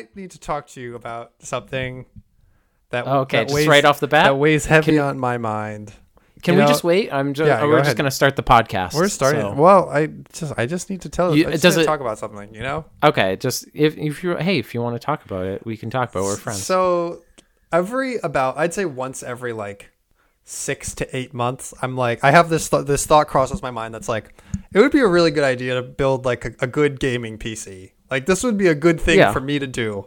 I need to talk to you about something that oh, Okay, that just weighs, right off the bat? that weighs heavy on my mind. Can You we know- just wait? I'm just. Yeah, oh, we're ahead. just gonna start the podcast. We're starting. so- Well, I just I just need to tell You- It doesn't talk about something. You know. Okay, just if if you hey if you want to talk about it, we can talk about. it. We're friends. So every about I'd say once every like six to eight months, I'm like I have this th- this thought crosses my mind that's like it would be a really good idea to build like a, a good gaming PC. Like this would be a good thing Yeah. for me to do,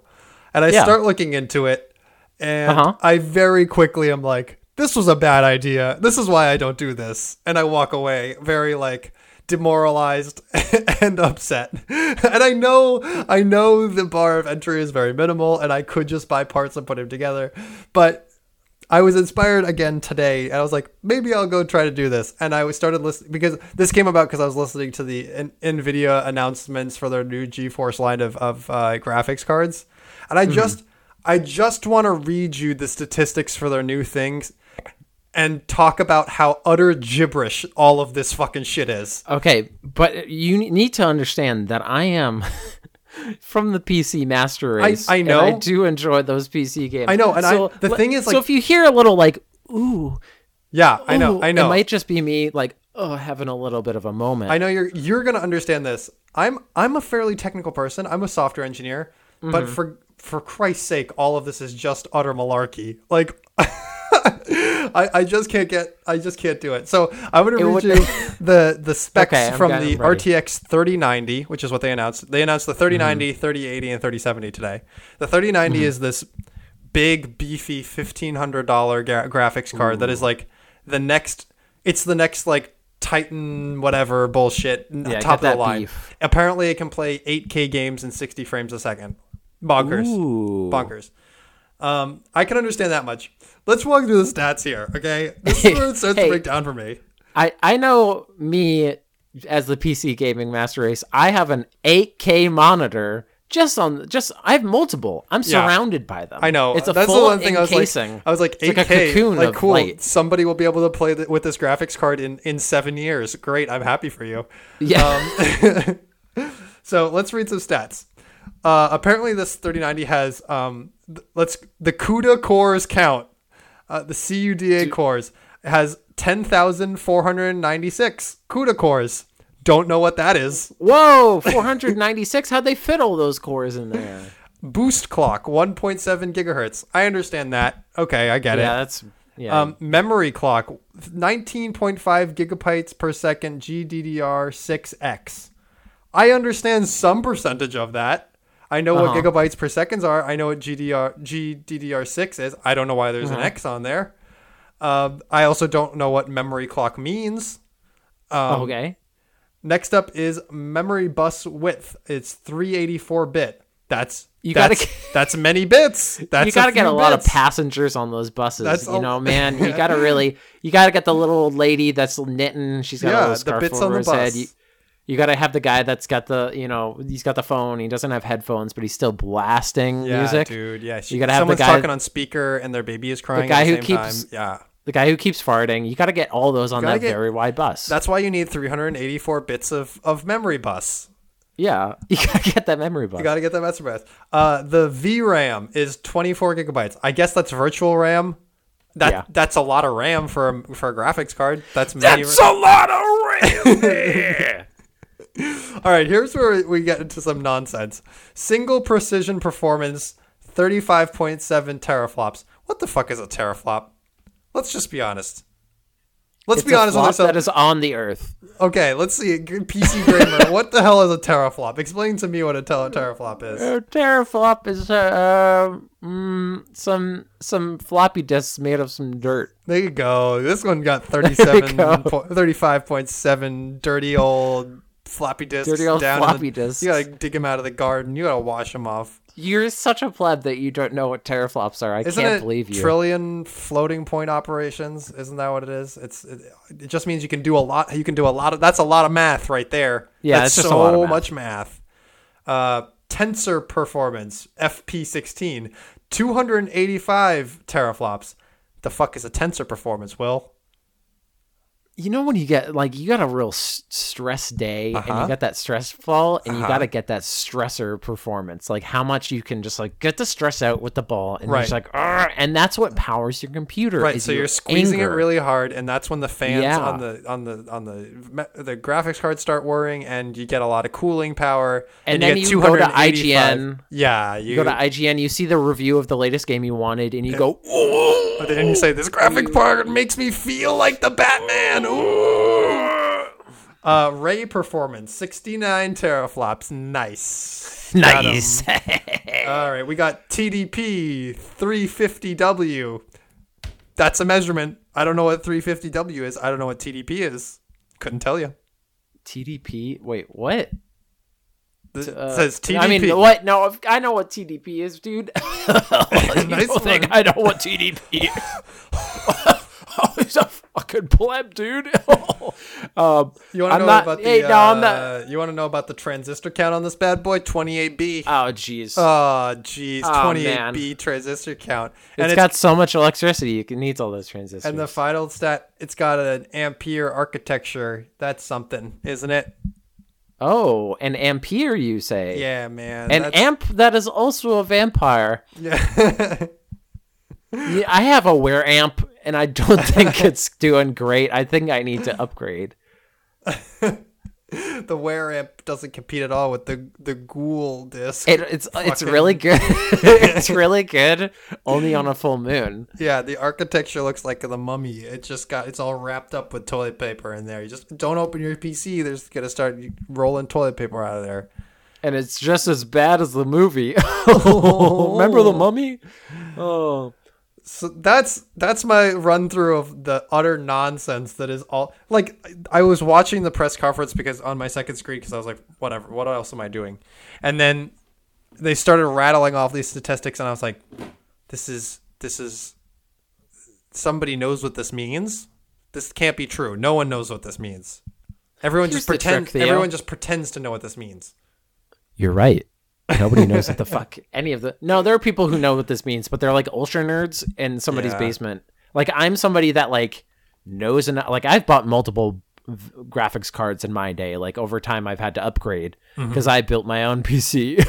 and I Yeah. start looking into it, and Uh-huh. I very quickly am like this was a bad idea. This is why I don't do this, and I walk away very like demoralized and upset. And I know I know the bar of entry is very minimal and I could just buy parts and put them together. But I was inspired again today and I was like maybe I'll go try to do this. And I started listening because this came about because I was listening to the N- Nvidia announcements for their new GeForce line of of uh, graphics cards. And I just I just want to read you the statistics for their new things and talk about how utter gibberish all of this fucking shit is. okay, but you need to understand that I am. From the PC Master Race, I and know. I do enjoy those PC games. I know, and I- the le- thing is, so like- if you hear a little like, ooh, Yeah, I know, I know. it might just be me like, oh, having a little bit of a moment. I know you're you're gonna understand this. I'm I'm a fairly technical person. I'm a software engineer, Mm-hmm. but for for Christ's sake, all of this is just utter malarkey. Like. I, I just can't get I just can't do it. So I'm gonna It read would- you the the specs Okay, from the. RTX 3090, which is what they announced. They announced the 3090, Mm-hmm. 3080, and 3070 today. The 3090 is this big beefy $1500 gra- graphics card that is like the next it's the next like titan whatever bullshit Yeah, top of the that line beef. apparently it can play 8k games in 60 frames a second bonkers Ooh. bonkers um i can understand that much let's walk through the stats here okay this is where it starts Hey. to break down for me I I know me as the PC gaming master race. I have an 8K monitor just on just I have multiple. I'm Yeah. surrounded by them. I know. It's a That's full the one thing I was encasing. like. I was like, It's 8K, like a cocoon like of cool. light. Somebody will be able to play th- with this graphics card in in seven years. Great, I'm happy for you. Yeah. Um, So let's read some stats. Uh, apparently, this 3090 has um, th- let's the CUDA cores count. Uh, the CUDA cores has 10,496 CUDA cores. Don't know what that is. Whoa, 496. How'd they fit all those cores in there? Boost clock 1.7 gigahertz. I understand that. Okay, I get Yeah, it. that's yeah. Um, memory clock 19.5 gigabytes per second GDDR6X. I understand some percentage of that. I know what Uh-huh. gigabytes per seconds are. I know what GDR GDDR6 is. I don't know why there's Uh-huh. an X on there. Um, I also don't know what memory clock means. Um, okay. Next up is memory bus width. It's 384 bit. That's You gotta that's, many bits. That's you got to get a lot of passengers on those buses. That's you a- know, man, you got to really, you got to get the little old lady that's knitting. She's got Yeah, a little the bits over on the his head. bus. You, you got to have the guy that's got the, you know, he's got the phone. He doesn't have headphones, but he's still blasting yeah, music. dude. Yeah, You gotta have the someone's guy- talking on speaker and their baby is crying. the guy the who keeps- time. Yeah, The guy who keeps farting. You got to get all those on that get- very wide bus. that's why you need 384 bits of of memory bus. yeah, you got to get that memory bus. You got to get that master bus. Uh, the VRAM is 24 gigabytes. I guess that's virtual RAM. That Yeah. that's a lot of RAM for a, for a graphics card. That's many. That's a lot of RAM. All right, here's where we get into some nonsense. Single precision performance, 35.7 teraflops. What the fuck is a teraflop? Let's just be honest. Let's It's be honest with ourselves. that is on the earth. Okay, let's see. PC Gamer, what the hell is a teraflop? Explain to me what a tel- teraflop is. A teraflop is uh, mm, some some floppy disks made of some dirt. There you go. This one got 37, go. po- 35.7 dirty old floppy disks. Dirty old down floppy the, disks. You gotta dig them out of the garden. You gotta wash them off. You're such a pleb that you don't know what teraflops are. I Isn't can't believe you. trillion floating point operations? Isn't that what it is? It's it, it just means you can do a lot. You can do a lot of. That's a lot of math right there. Yeah, that's it's just a so lot of math. much math. Uh, tensor performance FP16, 285 teraflops. The fuck is a tensor performance? Will you know when you get like you got a real s- stress day and Uh-huh. you got that stress fall and you got to get that stressor performance like how much you can just like get the stress out with the ball and you're just like and that's what powers your computer right? So your you're squeezing anger. it really hard, and that's when the fans Yeah. on the on the on the the graphics card start whirring, and you get a lot of cooling power. And you then get you go to IGN. Yeah, you you go to IGN you see the review of the latest game you wanted and you go "Ooh." But then you say this graphic part makes me feel like the Batman. Ooh. Uh, Ray performance, 69 teraflops. Nice. Got 'em. nice All right, we got TDP 350W. That's a measurement. I don't know what 350W is. I don't know what TDP is. Couldn't tell you. TDP wait what It Uh, says TDP. I mean, what? No, if- I know what TDP is, dude. you Nice don't think one. I know what TDP oh, he's a fucking pleb, dude. um, You want to know not- about the? hey, no, I'm not- uh, You want to know about the transistor count on this bad boy? 28B. oh, jeez. Oh, jeez, Oh, 28B transistor count, and it's got so much electricity, it needs all those transistors. And the final stat, it's got an ampere architecture. That's something, isn't it? oh, an ampere, you say? Yeah, man. An that's- amp that is also a vampire. Yeah. Yeah, I have a wear amp, and I don't think it's doing great. I think I need to upgrade. the wear amp doesn't compete at all with the the ghoul disc. It, it's it's really good. it's really good. Only on a full moon. yeah, the architecture looks like the mummy. It just got it's all wrapped up with toilet paper in there. You just don't open your PC. There's gonna start rolling toilet paper out of there. and it's just as bad as the movie. Oh, remember the mummy? Oh, So that's that's my run through of the utter nonsense that is all like I was watching the press conference because on my second screen because I was like whatever what else am I doing? And then they started rattling off these statistics and I was like this is this is somebody knows what this means? This can't be true. No one knows what this means. Everyone Here's just the pretends everyone just pretends to know what this means. You're right. Nobody knows what the fuck any of the. No, there are people who know what this means, but they're like ultra nerds in somebody's Yeah. basement. Like I'm somebody that like knows enough. Like I've bought multiple v- graphics cards in my day. Like over time, I've had to upgrade because I built my own PC.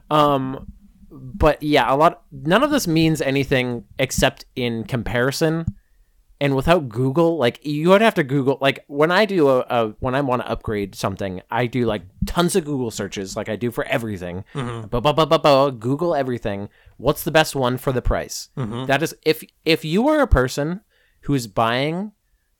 um, but yeah, a lot. None of this means anything except in comparison. And without Google, like you would have to Google. Like when I do a, a when I want to upgrade something, I do like tons of Google searches, like I do for everything. Mm-hmm. Ba, Google everything. What's the best one for the price? Mm-hmm. That is, if if you are a person who's buying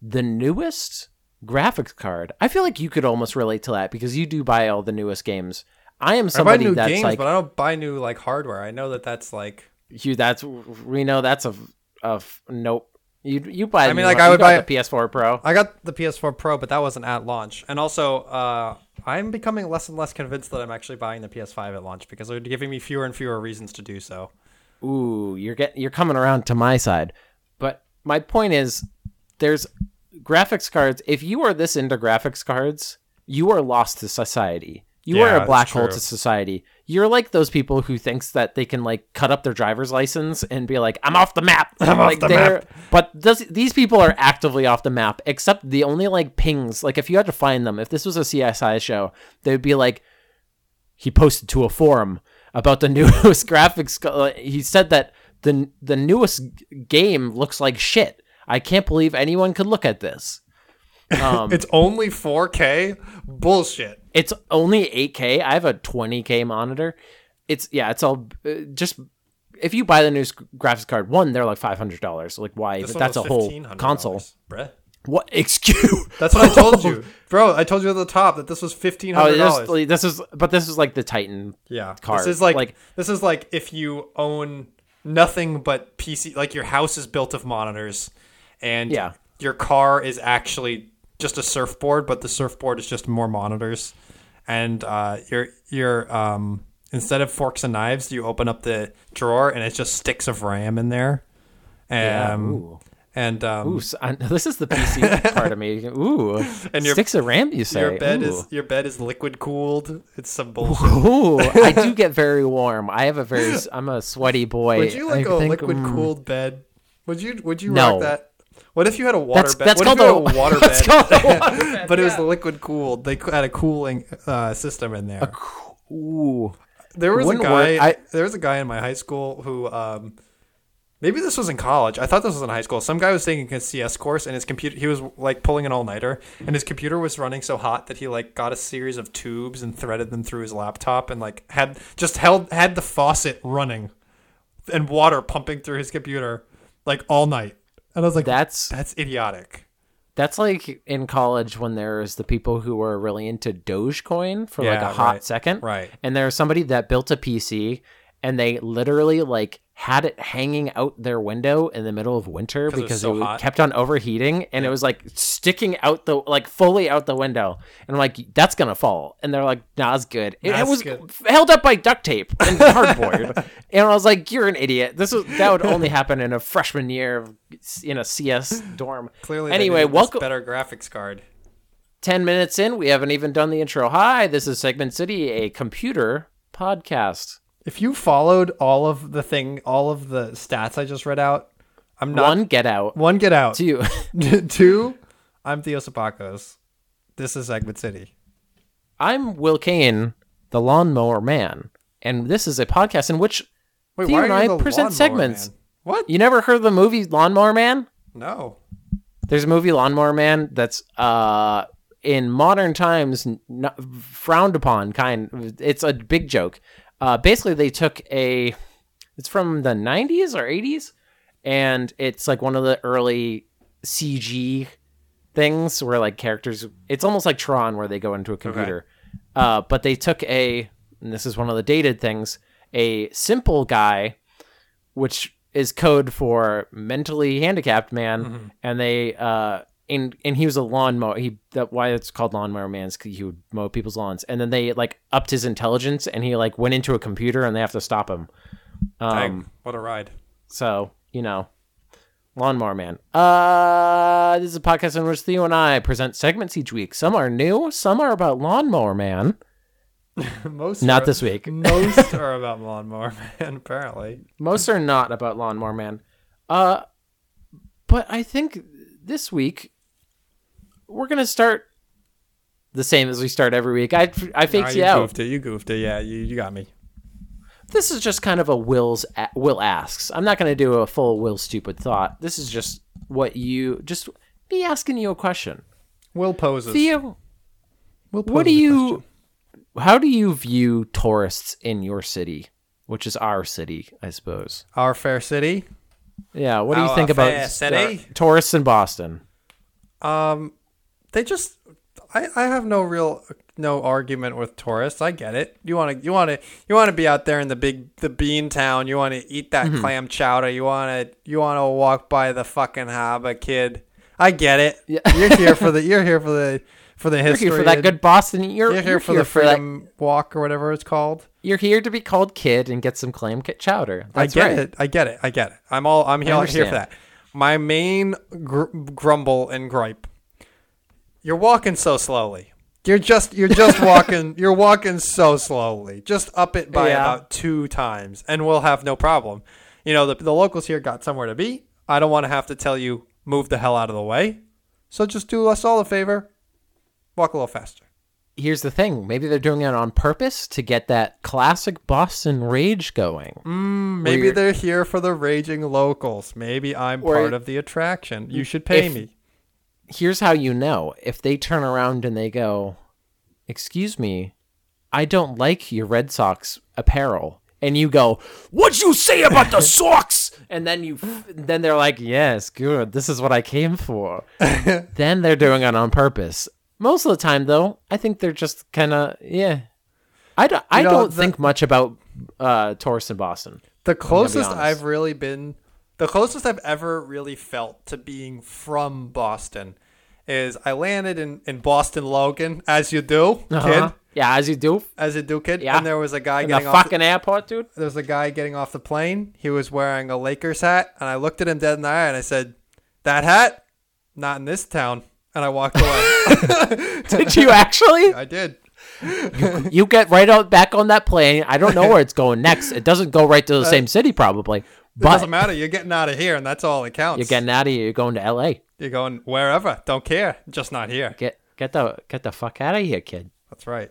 the newest graphics card, I feel like you could almost relate to that because you do buy all the newest games. I am somebody I buy new that's games like but I don't buy new like hardware I know that that's like you. That's we know that's a a f- nope. You you buy. I mean, like, I would buy- the PS4 Pro. I got the PS4 Pro, but that wasn't at launch. And also, uh, I'm becoming less and less convinced that I'm actually buying the PS5 at launch because they're giving me fewer and fewer reasons to do so. Ooh, you're getting you're coming around to my side. But my point is there's graphics cards. If you are this into graphics cards, you are lost to society. You Yeah, are a black hole true. to society. You're like those people who thinks that they can like cut up their driver's license and be like, "I'm off the map." I'm like, the map. But does, these people are actively off the map. Except the only like pings, like if you had to find them, if this was a CSI show, they would be like, he posted to a forum about the newest graphics. uh, He said that the the newest game looks like shit. I can't believe anyone could look at this. Um, It's only 4K? Bullshit. It's only 8K. I have a 20K monitor. It's yeah. It's all uh, just if you buy the new graphics card, one they're like five hundred dollars. Like why? This That's a whole console. Bruh. What? Excuse? That's what I told you, bro. I told you at the top that this was fifteen Oh, hundred this, dollars. like, this is, but this is like the Titan. yeah, card. this is like, Like- this is like if you own nothing but PC, like your house is built of monitors, and Yeah. your car is actually just a surfboard, but the surfboard is just more monitors, and uh, your your um instead of forks and knives, you open up the drawer and it's just sticks of RAM in there. Um, Ooh. and um, Ooh, so I, this is the PC part of me. Ooh, And your- sticks of RAM. You say your bed Ooh. is your bed is liquid cooled. It's some bullshit. Ooh, I do get very warm. I have a very, I'm a sweaty boy. Would you like I a liquid mm, cooled bed? Would you would you No. rock that? What if you had a water That's bed? that's what called if you a had a water that's bed, called a water bed, but it was yeah. liquid cooled? They had a cooling uh, system in there. Ooh, There was a wouldn't guy. I- there was a guy in my high school who, um, maybe this was in college. I thought this was in high school. Some guy was taking a CS course, and his computer. He was like pulling an all nighter, and his computer was running so hot that he like got a series of tubes and threaded them through his laptop, and like had just held had the faucet running, and water pumping through his computer like all night. And I was like, that's that's idiotic. that's like in college when there's the people who were really into Dogecoin for like a hot right, second, right. And there's somebody that built a PC and they literally like had it hanging out their window in the middle of winter it because so it kept on overheating and it was like sticking out the like fully out the window. And I'm like that's gonna fall. And they're like nah it's good. It, it Nah, was good. held up by duct tape and cardboard. And I was like you're an idiot. This was that would only happen in a freshman year of, in a CS dorm. Clearly, anyway welcome better graphics card. 10 minutes in we haven't even done the intro. Hi this is Segment City a computer podcast If you followed all of the thing, all of the stats I just read out, I'm not one get out One, get out. two Two, I'm Theo Sapakos. This is Segment City. I'm Will Kane, the lawnmower man, and this is a podcast in which Wait, Theo and I present segments. man? What? You never heard of the movie Lawnmower Man? No. There's a movie Lawnmower Man that's uh in modern times not frowned upon kind it's a big joke. Uh basically they took a it's from the 90s or 80s and it's like one of the early CG things where like characters it's almost like Tron where they go into a computer. Uh but they took a and this is one of the dated things, a simple guy which is code for mentally handicapped man and they uh and and he was a lawnmower he that why it's called lawnmower man is 'cause he would mow people's lawns and then they like upped his intelligence and he like went into a computer and they have to stop him um Dang, what a ride. so you know lawnmower man uh this is a podcast in which theo and i present segments each week some are new some are about lawnmower man Most not are, this week Most are about Lawnmower Man, apparently. Most are not about Lawnmower Man. Uh, but I think this week we're gonna start the same as we start every week. I I faked Ah, you you out. goofed it. You goofed it. Yeah, you, you got me. This is just kind of a Will's a- Will asks. I'm not gonna do a full Will stupid thought. This is just what you just me asking you a question. Will poses. Theo, Will what do you? How do you view tourists in your city, which is our city, I suppose? Our fair city. Yeah. What do you Our think about city? tourists in Boston? Um, they just. I, I have no real no argument with tourists. I get it. You want to you want to you want to be out there in the big the bean town. You want to eat that Mm-hmm. clam chowder. You want to you want to walk by the fucking harbor, kid. I get it. Yeah. You're here for the you're here for the for the history. You're here for that good Boston. You're, You're here you're for the that- freedom walk or whatever it's called. you're here to be called kid and get some clam chowder. That's I get right. it. I get it. I get it. I'm all. I'm here, here for that. My main gr- grumble and gripe. You're walking so slowly. You're just. You're just walking. You're walking so slowly. Just up it by Yeah. about two times, and we'll have no problem. You know, the the locals here got somewhere to be. I don't want to have to tell you move the hell out of the way. So just do us all a favor. Walk a little faster. Here's the thing. Maybe they're doing it on purpose to get that classic Boston rage going. Mm, maybe they're here for the raging locals. Maybe I'm part of the attraction. You should pay If- me. Here's how you know. If they turn around and they go, "Excuse me, I don't like your Red Sox apparel." And you go, "What'd you say about the socks?" and then you then they're like yes good this is what i came for then they're doing it on purpose most of the time though i think they're just kind of yeah i don't i know, don't the- think much about uh tourists in boston The closest. I've really been, the closest I've ever really felt to being from Boston is I landed in, in Boston Logan, as you do, Uh-huh. kid. yeah as you do As you do, kid. Yeah. And there was a guy in the getting off. The, fucking airport dude there was a guy getting off the plane. He was wearing a Lakers hat, and I looked at him dead in the eye and I said, "That hat, not in this town." And I walked away. did you actually I did. you get right out back on that plane i don't know where it's going next it doesn't go right to the same city probably It but doesn't matter. You're getting out of here, and that's all that counts. you're getting out of here you're going to la You're going wherever. Don't care. Just not here. get get the get the fuck out of here kid That's right.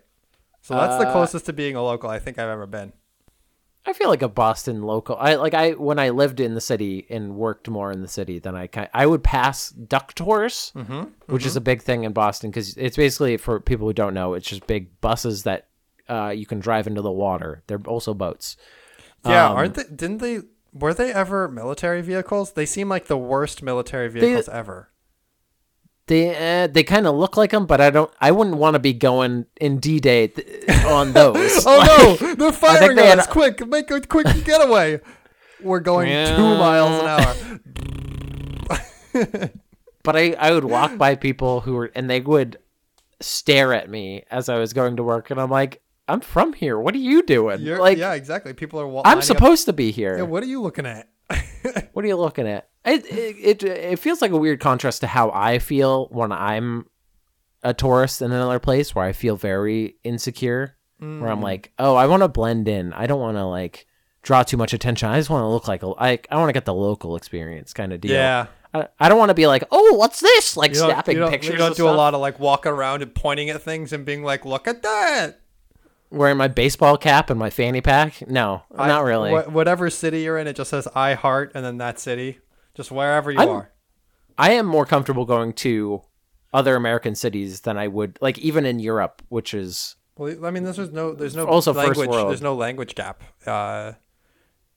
So that's the Uh, closest to being a local I think I've ever been. I feel like a Boston local. I like I when I lived in the city and worked more in the city, then I kind I would pass duck tours, which is a big thing in Boston because it's basically for people who don't know, it's just big buses that uh, you can drive into the water. They're also boats. Yeah, Um, aren't they? Didn't they? Were they ever military vehicles? They seem like the worst military vehicles ever. They uh, they kind of look like them, but I don't. I wouldn't want to be going in D Day th- on those. Oh no! They're firing they on us! a- Quick, make a quick getaway. We're going two miles an hour. but I, I would walk by people who were and they would stare at me as I was going to work and I'm like I'm from here what are you doing You're, like yeah, exactly. People are. wa- I'm lining up- supposed to be here Yeah, what are you looking at? what are you looking at it, it it it feels like a weird contrast to how I feel when I'm a tourist in another place where I feel very insecure where Mm. I'm like oh I want to blend in I don't want to like draw too much attention I just want to look like a, I I want to get the local experience kind of deal Yeah. I, I don't want to be like oh what's this like snapping pictures you don't do a lot of like walking around and pointing at things and being like, "Look at that." Wearing my baseball cap and my fanny pack? No, I- not really. wha- whatever city you're in, it just says "I heart" and then that city. Just wherever you I'm- are. I am more comfortable going to other American cities than I would like even in Europe, which is Well, I mean, there's no, there's no Also first language. world. There's no language gap uh,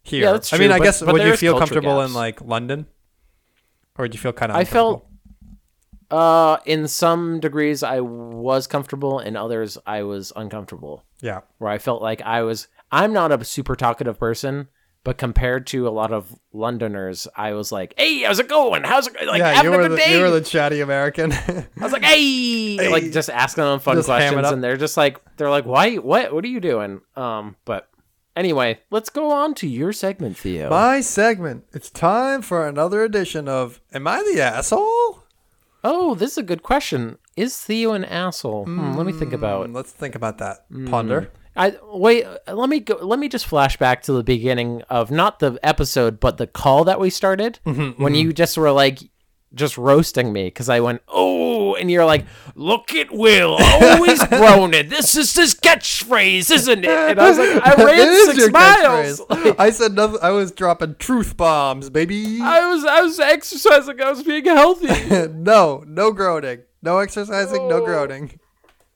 here. Yeah, that's I mean, I but- guess but would you feel comfortable in like London, or did you feel kind of? I felt uh in some degrees I was comfortable, in others I was uncomfortable. yeah. Where I felt like I was I'm not a super talkative person, but compared to a lot of Londoners, I was like, "Hey, how's it going? How's it like yeah, having you a were good the day?" you were the chatty American. I was like, "Hey!" like just asking them fun Just questions, and they're just like, they're like, "Why? What? What are you doing?" Um, but anyway, let's go on to your segment, Theo. My segment. It's time for another edition of "Am I the asshole?" Oh, this is a good question. Is Theo an asshole? Hmm, let me think about. Mm, Let's think about that. Ponder. I wait. uh, Let me go. Let me just flash back to the beginning of not the episode, but the call that we started Mm-hmm, when you just were like, just roasting me because I went, oh, and you're like, look at Will, always groaning. This is his catchphrase, isn't it? And I was like, I ran six miles. catchphrase. I said nothing. I was dropping truth bombs, baby. I was I was exercising. I was being healthy. no, no groaning. No exercising, no Oh. groaning.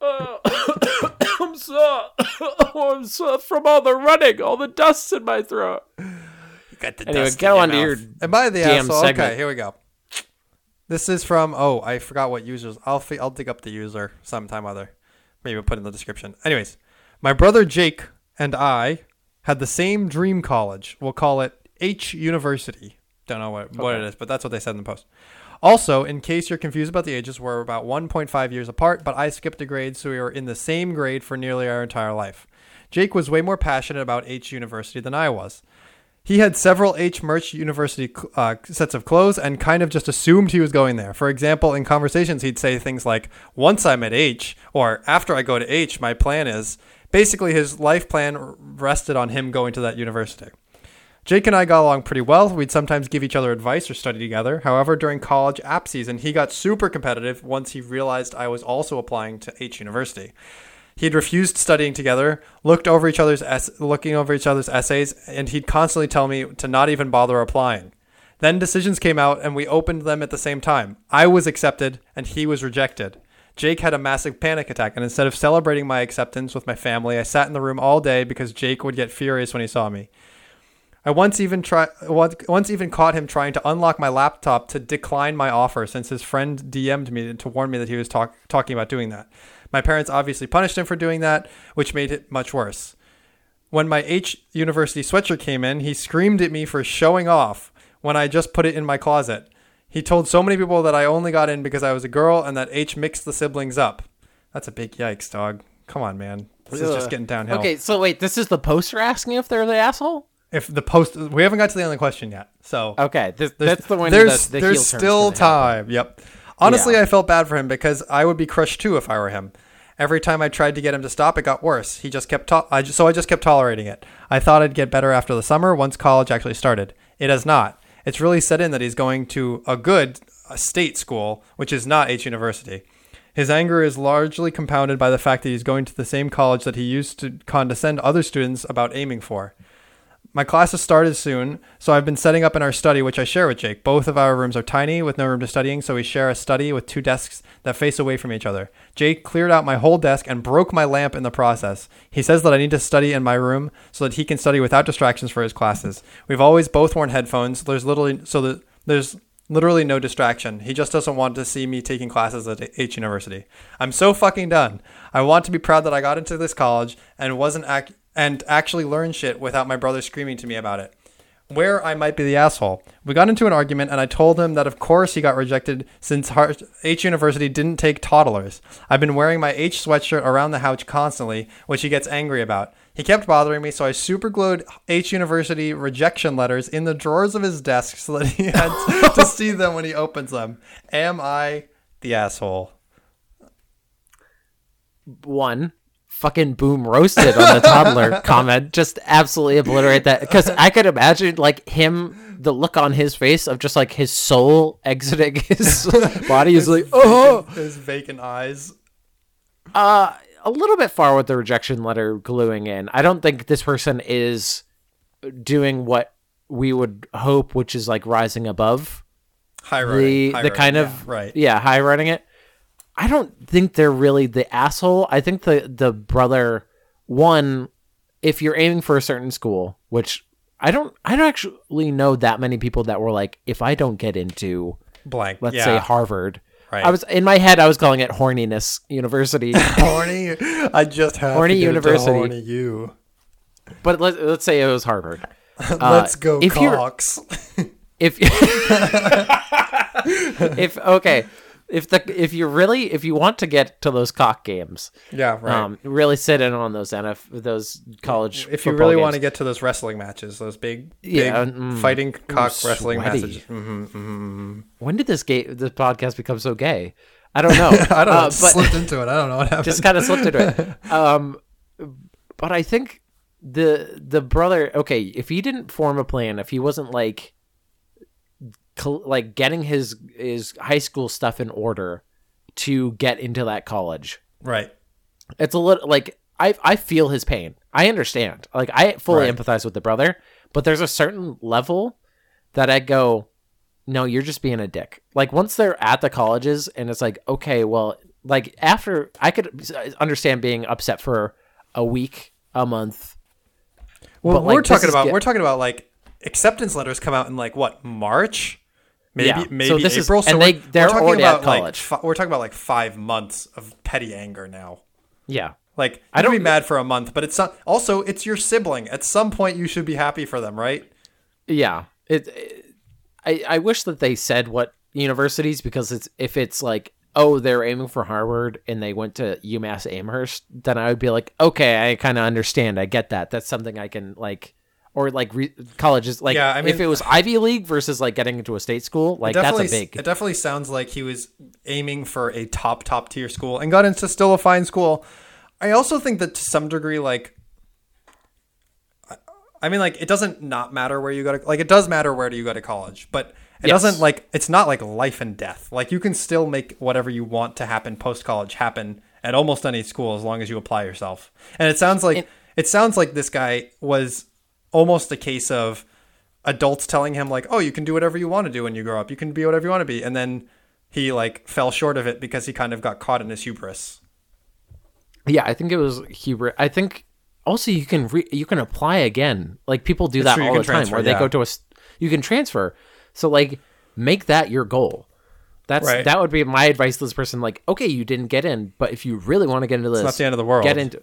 Uh, I'm sore. Oh, I'm sore from all the running, all the dust in my throat. You got the Anyway, dust get in on to your your. Am I the damn asshole? segment. Okay, here we go. This is from. Oh, I forgot what users. I'll fi- I'll dig up the user sometime other. Maybe we'll put it in the description. Anyways, my brother Jake and I had the same dream college. We'll call it H University. Don't know what, what it is, but that's what they said in the post. Also, in case you're confused about the ages, we're about 1.5 years apart, but I skipped a grade, so we were in the same grade for nearly our entire life. Jake was way more passionate about H University than I was. He had several H Merch University uh, sets of clothes and kind of just assumed he was going there. For example, in conversations, he'd say things like, Once I'm at H, or After I go to H, my plan is. Basically, his life plan rested on him going to that university. Jake and I got along pretty well. We'd sometimes give each other advice or study together. However, during college app season, he got super competitive once he realized I was also applying to H University. He'd refused studying together, looked over each other's ess- looking over each other's essays, and he'd constantly tell me to not even bother applying. Then decisions came out and we opened them at the same time. I was accepted and he was rejected. Jake had a massive panic attack, and instead of celebrating my acceptance with my family, I sat in the room all day because Jake would get furious when he saw me. I once even once, once even caught him trying to unlock my laptop to decline my offer since his friend DM'd me to warn me that he was talk, talking about doing that. My parents obviously punished him for doing that, which made it much worse. When my H University sweatshirt came in, he screamed at me for showing off when I just put it in my closet. He told so many people that I only got in because I was a girl and that H mixed the siblings up. That's a big yikes, dog. Come on, man. This is just Ugh. getting downhill. Okay, so wait, this is the poster asking if they're the asshole. If the post, we haven't got to the the question yet, so Okay, this, that's the one. There's the, the there's still gonna happen. time. Yep. Honestly, Yeah. I felt bad for him because I would be crushed too if I were him. Every time I tried to get him to stop, it got worse. He just kept. To- I just, so I just kept tolerating it. I thought I'd get better after the summer once college actually started. It has not. It's really set in that he's going to a good a state school, which is not H University. His anger is largely compounded by the fact that he's going to the same college that he used to condescend other students about aiming for. My classes started soon, so I've been setting up in our study, which I share with Jake. Both of our rooms are tiny with no room to studying, so we share a study with two desks that face away from each other. Jake cleared out my whole desk and broke my lamp in the process. He says that I need to study in my room so that he can study without distractions for his classes. We've always both worn headphones. There's literally so that there's literally no distraction. He just doesn't want to see me taking classes at H University. I'm so fucking done. I want to be proud that I got into this college and wasn't ac- and actually learn shit without my brother screaming to me about it. Where I might be the asshole. We got into an argument, and I told him that of course he got rejected since H University didn't take toddlers. I've been wearing my H sweatshirt around the house constantly, which he gets angry about. He kept bothering me, so I superglued H University rejection letters in the drawers of his desk so that he had to see them when he opens them. Am I the asshole? one fucking boom roasted on the toddler comment just absolutely obliterate that because i could imagine like him the look on his face of just like his soul exiting his body is like oh His vacant eyes. uh a little bit far with the rejection letter gluing in i don't think this person is doing what we would hope which is like rising above High the running. high the running, kind yeah, of right. yeah high running it i don't think they're really the asshole i think the the brother one if you're aiming for a certain school which i don't i don't actually know that many people that were like if i don't get into Blank. let's yeah. say harvard Right. i was in my head i was calling it horniness university horny. I just have Horny to get into University. horny you. but let, let's say it was harvard Let's uh, go, if Cox. if if okay if the if you really if you want to get to those cock games yeah, right. um really sit in on those NF those college if you really games. want to get to those wrestling matches, those big, big Yeah, mm, fighting cock wrestling sweaty. matches. hmm when did this gay this podcast become so gay i don't know I don't know. Uh, it slipped into it. I don't know what happened. just kind of slipped into it um but i think the the brother okay if he didn't form a plan if he wasn't like like getting his his high school stuff in order to get into that college right. it's a little like I I feel his pain. I understand. Like I fully Right. empathize with the brother, but there's a certain level that I go, no, you're just being a dick. Like once they're at the colleges and it's like, okay, well, like after I could understand being upset for a week, a month. Well, But, we're this talking about get- we're talking about like acceptance letters come out in like what March, maybe Yeah. So maybe this is- April. so and we're, they- they're we're talking already at about like college. we're talking about like five months of petty anger now. Yeah. Like I don't- be mad for a month, but it's not. Also, it's your sibling. At some point, you should be happy for them, right? Yeah. It, it I I wish that they said what universities because it's if it's like oh they're aiming for Harvard and they went to UMass Amherst then I would be like okay I kind of understand I get that that's something I can like or like re- colleges like Yeah, I mean- if it was Ivy League versus like getting into a state school like that's a big It definitely sounds like he was aiming for a top top tier school and got into still a fine school. I also think that to some degree, like, I- mean, like, it doesn't not matter where you go to, like, it does matter where do you go to college, but it Yes. doesn't like it's not like life and death. Like, you can still make whatever you want to happen post college happen at almost any school as long as you apply yourself. And it sounds like it sounds like this guy was almost a case of adults telling him like, "Oh, you can do whatever you want to do when you grow up. You can be whatever you want to be." And then he like fell short of it because he kind of got caught in his hubris. Yeah, I think it was hubris. I think also you can re- you can apply again. Like people do That's that true, all the time, transfer, where they go to a s- you can transfer. So like make that your goal. That's Right. that would be my advice to this person. Like, okay, you didn't get in, but if you really want to get into this, not the end of the world. Get into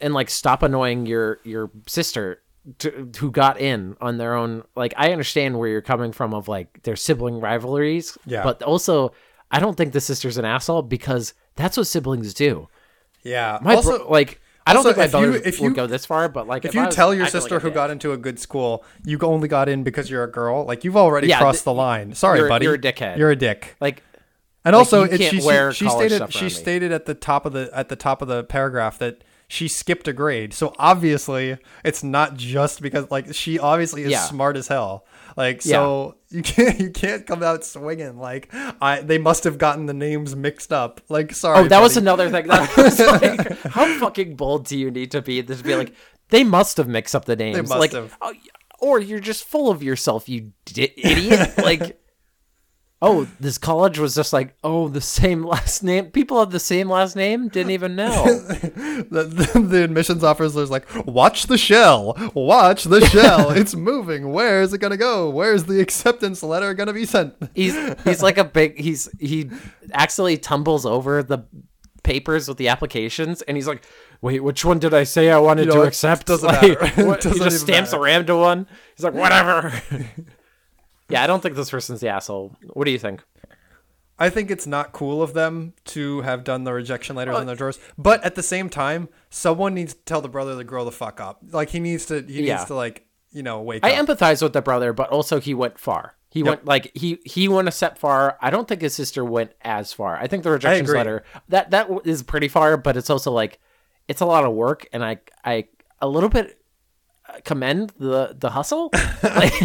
and like stop annoying your your sister to, who got in on their own. Like, I understand where you're coming from of like their sibling rivalries, Yeah. But also, I don't think the sister's an asshole because that's what siblings do. Yeah. My also, bro- like. I don't also, think my if you- brother if would you- go this far, but like if if, you was- tell your sister like who got into a good school, you only got in because you're a girl, like you've already Yeah, crossed th- the line. Sorry, you're- buddy. you're a dickhead. You're a dick. like And Like, also, it, she, she- she, stated she around me. stated at the top of the at the top of the paragraph that she skipped a grade. So obviously, it's not just because like she obviously is Yeah. smart as hell. Like so, you can't you can't come out swinging. Like I they must have gotten the names mixed up. Like sorry. Oh, that was another thing. That was like, how fucking bold do you need to be to be like, they must have mixed up the names. like, have. oh, or you're just full of yourself, you di- idiot. like, oh, this college was just like, oh, the same last name. People have the same last name. Didn't even know. the, the, the admissions officer's like, watch the shell, watch the shell. it's moving. Where is it gonna go? Where's the acceptance letter gonna be sent? he's he's like a big. He's he accidentally tumbles over the papers with the applications, and he's like. Wait, which one did I say I wanted You know to accept? Doesn't Like, matter. what- he Doesn't just stamps matter. a random one. He's like, whatever. Yeah, I don't think this person's the asshole. What do you think? I think it's not cool of them to have done the rejection letters Uh, in their drawers, but at the same time, someone needs to tell the brother to grow the fuck up. Like he needs to, he Yeah. needs to like, you know, wake I up. empathize with the brother, but also he went far. He went like he he went a step far. I don't think his sister went as far. I think the rejection agree. letter that that w- is pretty far, but it's also like it's a lot of work, and I I a little bit uh, commend the the hustle. like,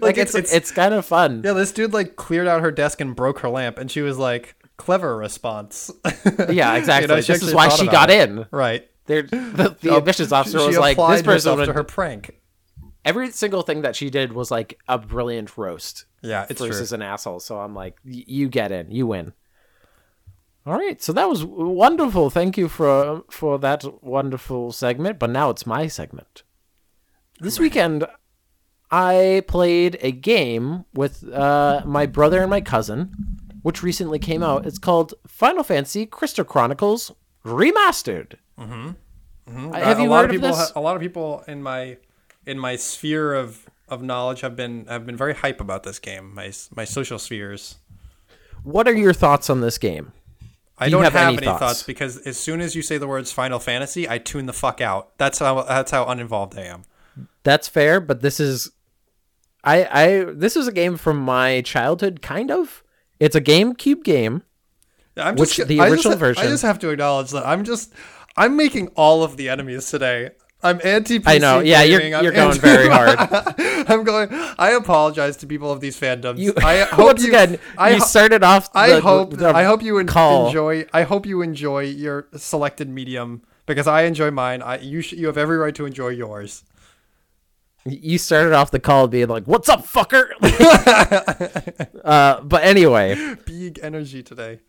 like, it's- it's it's- kind of fun. yeah, this dude like cleared out her desk and broke her lamp, and she was like, "Clever response." Yeah, exactly. she this is why she got it. in. right. There, the, the admissions officer she was like, "This person would to her prank. every single thing that she did was like a brilliant roast. Yeah, it's true. versus an asshole. So I'm like, you get in, you win. All right, so that was wonderful. Thank you for for that wonderful segment. But now it's my segment. This weekend, I played a game with uh, my brother and my cousin, which recently came out. It's called Final Fantasy Crystal Chronicles Remastered. Mm-hmm. Have a you lot heard of of people? this? a lot of people in my in my sphere of of knowledge have been have been very hype about this game. My my social spheres. what are your thoughts on this game? I Do you don't have, have any, any thoughts? thoughts? because as soon as you say the words Final Fantasy, I tune the fuck out. That's how that's how uninvolved I am. That's fair, but this is I I this is a game from my childhood kind of. It's a GameCube game. I'm Which- just, the I original just, version- I just have to acknowledge that I'm just I'm making all of the enemies today. I'm anti PC. I know. Yeah, you're you're going anti- very hard. I'm going. I apologize to people of these fandoms. You I hope once you, again I, you started off I hope the I hope you en- enjoy. I hope you enjoy your selected medium because I enjoy mine. I you sh- you have every right to enjoy yours. You started off the call being like, "What's up, fucker?" uh, but anyway, Big energy today.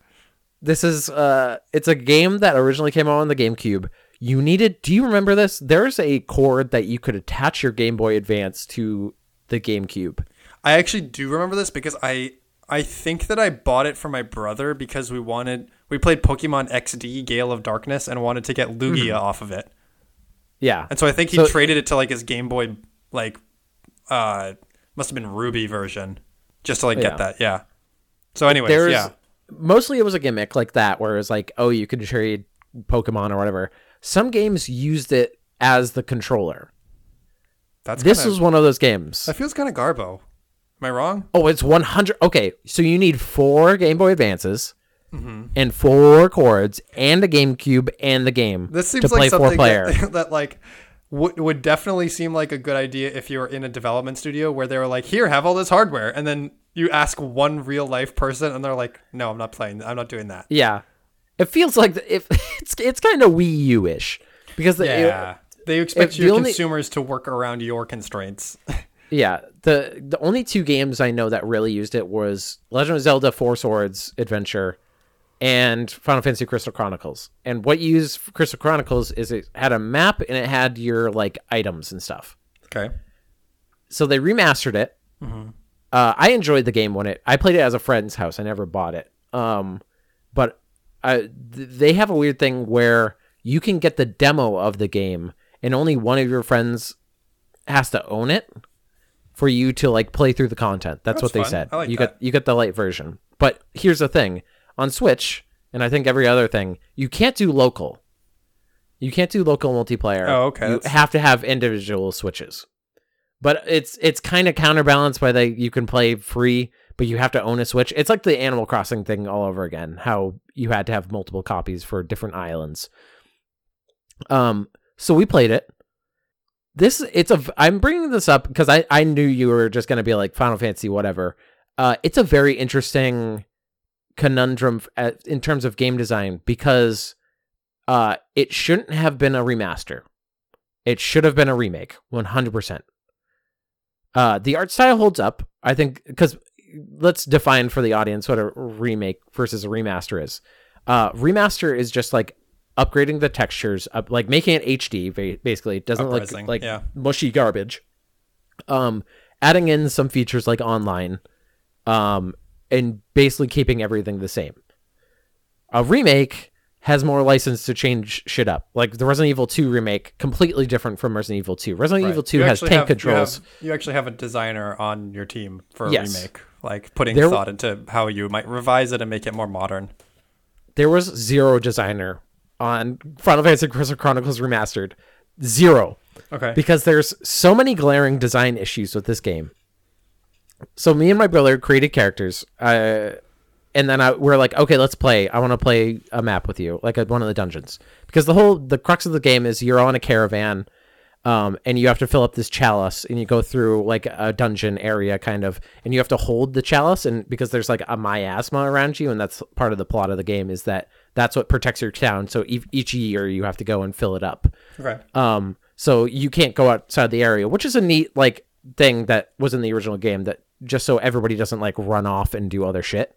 this is uh, it's a game that originally came out on the GameCube. You needed. Do you remember this? There's a cord that you could attach your Game Boy Advance to the GameCube. I actually do remember this because I I think that I bought it for my brother because we wanted we played Pokemon XD Gale of Darkness and wanted to get Lugia off of it. Yeah, And so I think he So- traded it to like his Game Boy like uh must have been Ruby version just to like Yeah. get that. Yeah. So anyways, there's yeah. mostly it was a gimmick like that where it was like oh you could trade pokemon or whatever some games used it as the controller That's this kinda, was one of those games that feels kind of garbo. Am I wrong? oh it's 100 okay so you need four game boy advances Mm-hmm. and four cords and a gamecube and the game This seems to play like something player that, that like would would definitely seem like a good idea if you were in a development studio where they were like, "Here, have all this hardware," and then you ask one real life person, and they're like, "No, I'm not playing. I'm not doing that." yeah it feels like the- if it's it's kind of wii u ish because the, Yeah, they expect your the only- consumers to work around your constraints. Yeah, the the only two games I know that really used it was Legend of Zelda: Four Swords Adventure and Final Fantasy Crystal Chronicles. And what you use for Crystal Chronicles is it had a map and it had your like items and stuff. Okay. So they remastered it. Uh, I enjoyed the game when it. I played it as a friend's house. I never bought it. Um, but I, th- they have a weird thing where you can get the demo of the game, and only one of your friends has to own it for you to like play through the content. That's, That's what they fun. said. Like you that. got you got the light version. But here's the thing: on Switch, and I think every other thing, you can't do local. You can't do local multiplayer. Oh, okay, You that's- have to have individual switches. But it's it's kind of counterbalanced by the you can play free, but you have to own a Switch. It's like the Animal Crossing thing all over again. How you had to have multiple copies for different islands. Um, so we played it. This it's a. I'm bringing this up because I I knew you were just gonna be like Final Fantasy whatever. Uh, it's a very interesting conundrum in terms of game design because uh, it shouldn't have been a remaster. It should have been a remake, 100%. Uh, the art style holds up, I think, because let's define for the audience what a remake versus a remaster is. Uh, remaster is just like upgrading the textures, up, like making it HD. Basically, it doesn't look Up-resing, like yeah. mushy garbage. Um, adding in some features like online, um, and basically keeping everything the same. A remake has more license to change shit up. Like the Resident Evil 2 remake, completely different from Resident Evil 2. Resident Right. Evil 2 You has tank have- you controls. have- You, actually have a designer on your team for a Yes. remake, like putting There- thought into how you might revise it and make it more modern. there was zero designer on Final Fantasy Crystal Chronicles Remastered. Zero. Okay. because there's so many glaring design issues with this game. So me and my brother created characters, uh, and then I, we're like, okay, let's play. I want to play a map with you, like a, one of the dungeons, because the whole the crux of the game is you're on a caravan, um, and you have to fill up this chalice, and you go through like a dungeon area, kind of, and you have to hold the chalice, and because there's like a miasma around you, and that's part of the plot of the game is that that's what protects your town. So e- each year you have to go and fill it up. okay. Um, so you can't go outside the area, which is a neat like thing that was in the original game that just so everybody doesn't like run off and do other shit.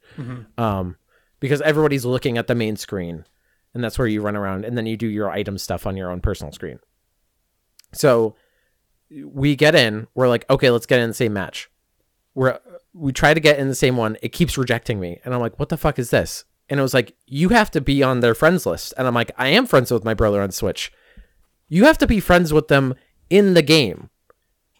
Um, because everybody's looking at the main screen, and that's where you run around, and then you do your item stuff on your own personal screen. So we get in, we're like, okay, let's get in the same match. We're we try to get in the same one. It keeps rejecting me, and I'm like, what the fuck is this? And it was like, you have to be on their friends list, and I'm like, I am friends with my brother on Switch you have to be friends with them in the game.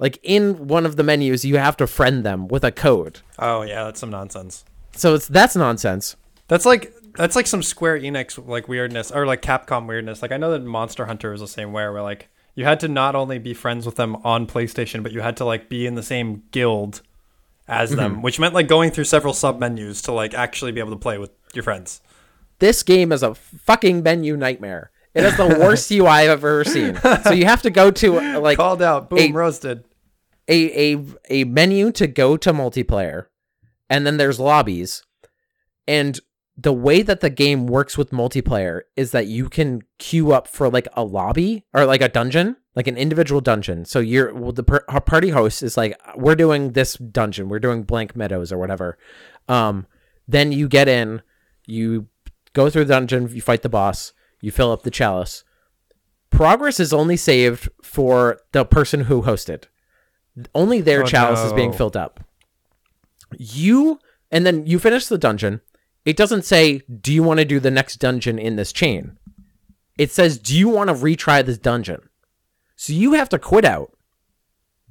Like in one of the menus, you have to friend them with a code. Oh yeah, that's some nonsense. So it's that's nonsense. That's like that's like some Square Enix like weirdness or like Capcom weirdness. Like I know that Monster Hunter was the same way, where like you had to not only be friends with them on PlayStation, but you had to like be in the same guild as them, mm-hmm. which meant like going through several sub menus to like actually be able to play with your friends. This game is a fucking menu nightmare. It is the worst UI I've ever seen. So you have to go to like Called out, boom, Hey. roasted. A a a menu to go to multiplayer, and then there's lobbies, and the way that the game works with multiplayer is that you can queue up for like a lobby or like a dungeon, like an individual dungeon. So you're well, the per- party host is like, we're doing this dungeon, we're doing blank meadows or whatever. Um, then you get in, you go through the dungeon, you fight the boss, you fill up the chalice. Progress is only saved for the person who hosted. Only their Oh, chalice is being filled up. You and then you finish the dungeon. It doesn't say, "Do you want to do the next dungeon in this chain?" It says, "Do you want to retry this dungeon?" So you have to quit out,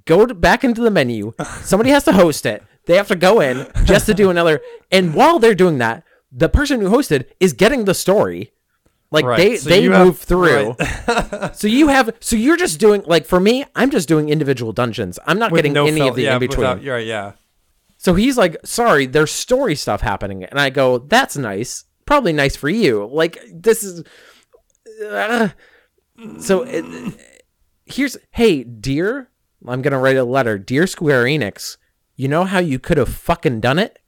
go to, back into the menu. Somebody has to host it. They have to go in just to do another. And while they're doing that, the person who hosted is getting the story. Like Right, they so they move have- through. so you have so you're just doing like for me, I'm just doing individual dungeons. I'm not With getting no any fill- of the yeah, in between. right, yeah. So he's like, sorry, there's story stuff happening. And I go, that's nice. Probably nice for you. Like, this is. uh." So it, here's, hey, dear, I'm going to write a letter. Dear Square Enix, you know how you could have fucking done it?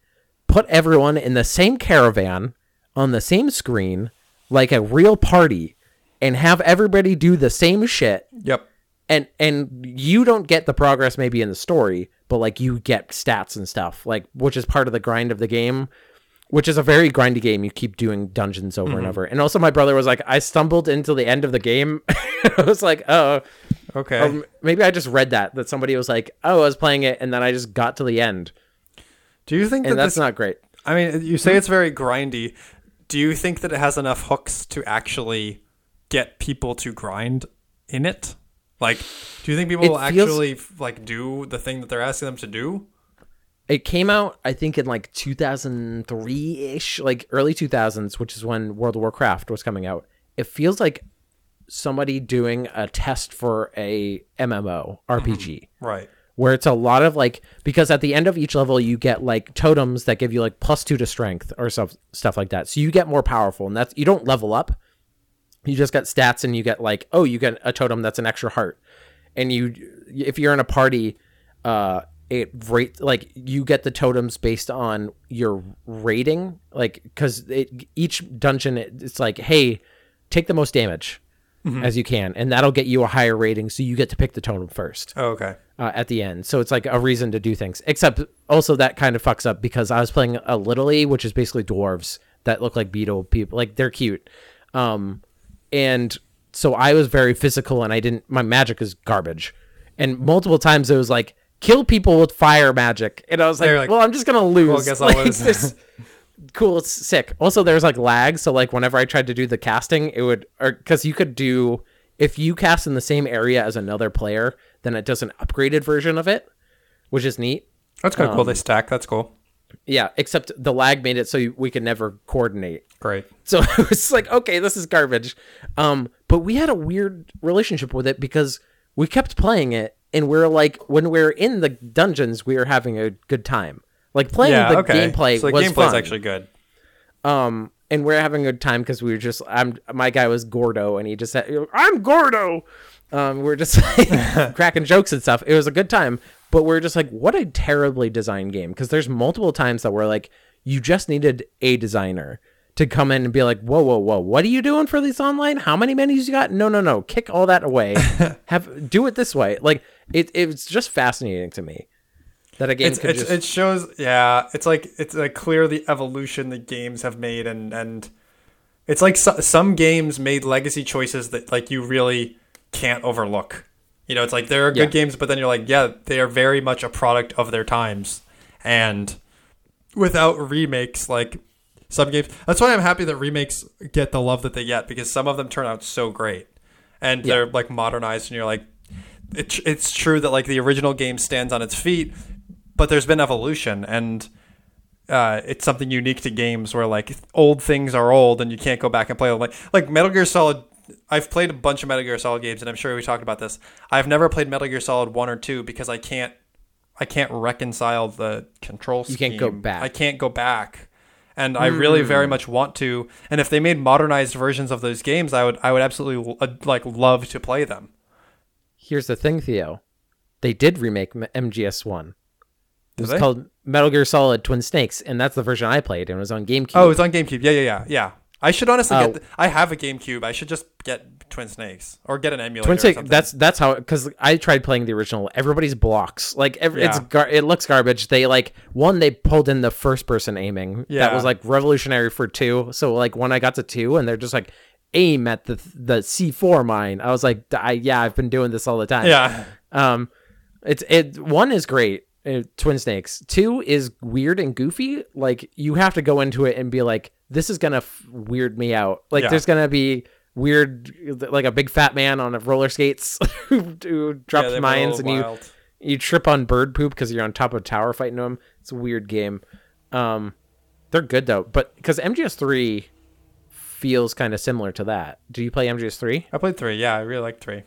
Put everyone in the same caravan on the same screen, like a real party, and have everybody do the same shit Yep. and and you don't get the progress maybe in the story but like you get stats and stuff like which is part of the grind of the game which is a very grindy game. You keep doing dungeons over Mm-hmm. and over. And also, my brother was like, I stumbled into the end of the game. I was like, oh, Okay. or m- maybe I just read that that somebody was like, oh, I was playing it, and then I just got to the end, Do you think and that that's this? not great. I mean, you say it's very grindy. Do you think that it has enough hooks to actually get people to grind in it? Like, do you think people It will feels- actually like do the thing that they're asking them to do? It came out, I think, in like 2003 ish, like early 2000s, which is when World of Warcraft was coming out. It feels like somebody doing a test for a MMO mm-hmm. RPG. Right. Where it's a lot of like because at the end of each level you get like totems that give you like plus two to strength or stuff stuff like that. So you get more powerful, and that's you don't level up. You just get stats, and you get like oh, you get a totem that's an extra heart, and you if you're in a party, uh, it rate like you get the totems based on your rating, like because it each dungeon it's like hey, take the most damage. As you can, and that'll get you a higher rating, so you get to pick the totem first Oh, okay. Uh, at the end. So it's like a reason to do things. Except also that kind of fucks up because I was playing a Little E, which is basically dwarves that look like beetle people. Like they're cute. Um, and so I was very physical and I didn't, my magic is garbage. And multiple times it was like, kill people with fire magic. And I was like, like, well, I'm just going to lose. Well, I guess I'll Like, lose. this- cool it's sick also there's like lag so like whenever i tried to do the casting it would or because you could do if you cast in the same area as another player then it does an upgraded version of it which is neat That's kind of Um, cool. They stack. That's cool. yeah except the lag made it so we could never coordinate Great. so it was like okay this is garbage um but we had a weird relationship with it because we kept playing it and we're like when we're in the dungeons we were having a good time like playing Yeah. the okay. gameplay so the was gameplay's fun. actually good. Um, and we're having a good time because we were just I'm my guy was Gordo and he just said I'm Gordo. Um, we're just like cracking jokes and stuff. It was a good time, but we're just like, what a terribly designed game because there's multiple times that we're like, you just needed a designer to come in and be like, whoa, whoa, whoa, what are you doing for this online? How many menus you got? No, no, no, kick all that away. Have do it this way. Like it, it was just fascinating to me that a game It's, it's, just it shows. Yeah. It's like it's like clear the evolution that games have made, and and it's like so, some games made legacy choices that like you really can't overlook. You know, it's like there are good Yeah. games, but then you're like, yeah, they are very much a product of their times, and without remakes, like some games. That's why I'm happy that remakes get the love that they get because some of them turn out so great, and they're like modernized, and you're like, it, it's true that like the original game stands on its feet, but there's been evolution, and uh, it's something unique to games where like old things are old and you can't go back and play them. Like like Metal Gear Solid. I've played a bunch of Metal Gear Solid games, and I'm sure we talked about this. I've never played Metal Gear Solid one or two because I can't I can't reconcile the control scheme. You can't go back. I can't go back. And I really very much want to. And if they made modernized versions of those games, I would I would absolutely uh, like love to play them. Here's the thing, Theo. They did remake M- MGS1. It was called Metal Gear Solid Twin Snakes, and that's the version I played, and it was on GameCube. Oh, it's on GameCube. Yeah, yeah, yeah, yeah. I should honestly Oh. get. The, I have a GameCube. I should just get Twin Snakes or get an emulator. Twin Snakes. That's that's how because I tried playing the original. Everybody's blocks like every, it's Yeah. gar- it looks garbage. They like one they pulled in the first person aiming. Yeah. that was like revolutionary for two. So like when I got to two and they're just like aim at the the C four mine. I was like, I, yeah, I've been doing this all the time. yeah. Um, it's it one is great, uh, Twin Snakes. Two is weird and goofy. Like you have to go into it and be like, this is gonna f- weird me out. Like Yeah. there's gonna be weird, like a big fat man on a roller skates who, who Yeah, drops they mines and you you trip on bird poop because you're on top of a tower fighting them. It's a weird game. Um, they're good though, but because MGS three feels kind of similar to that. Do you play MGS three? I played three. Yeah, I really like three.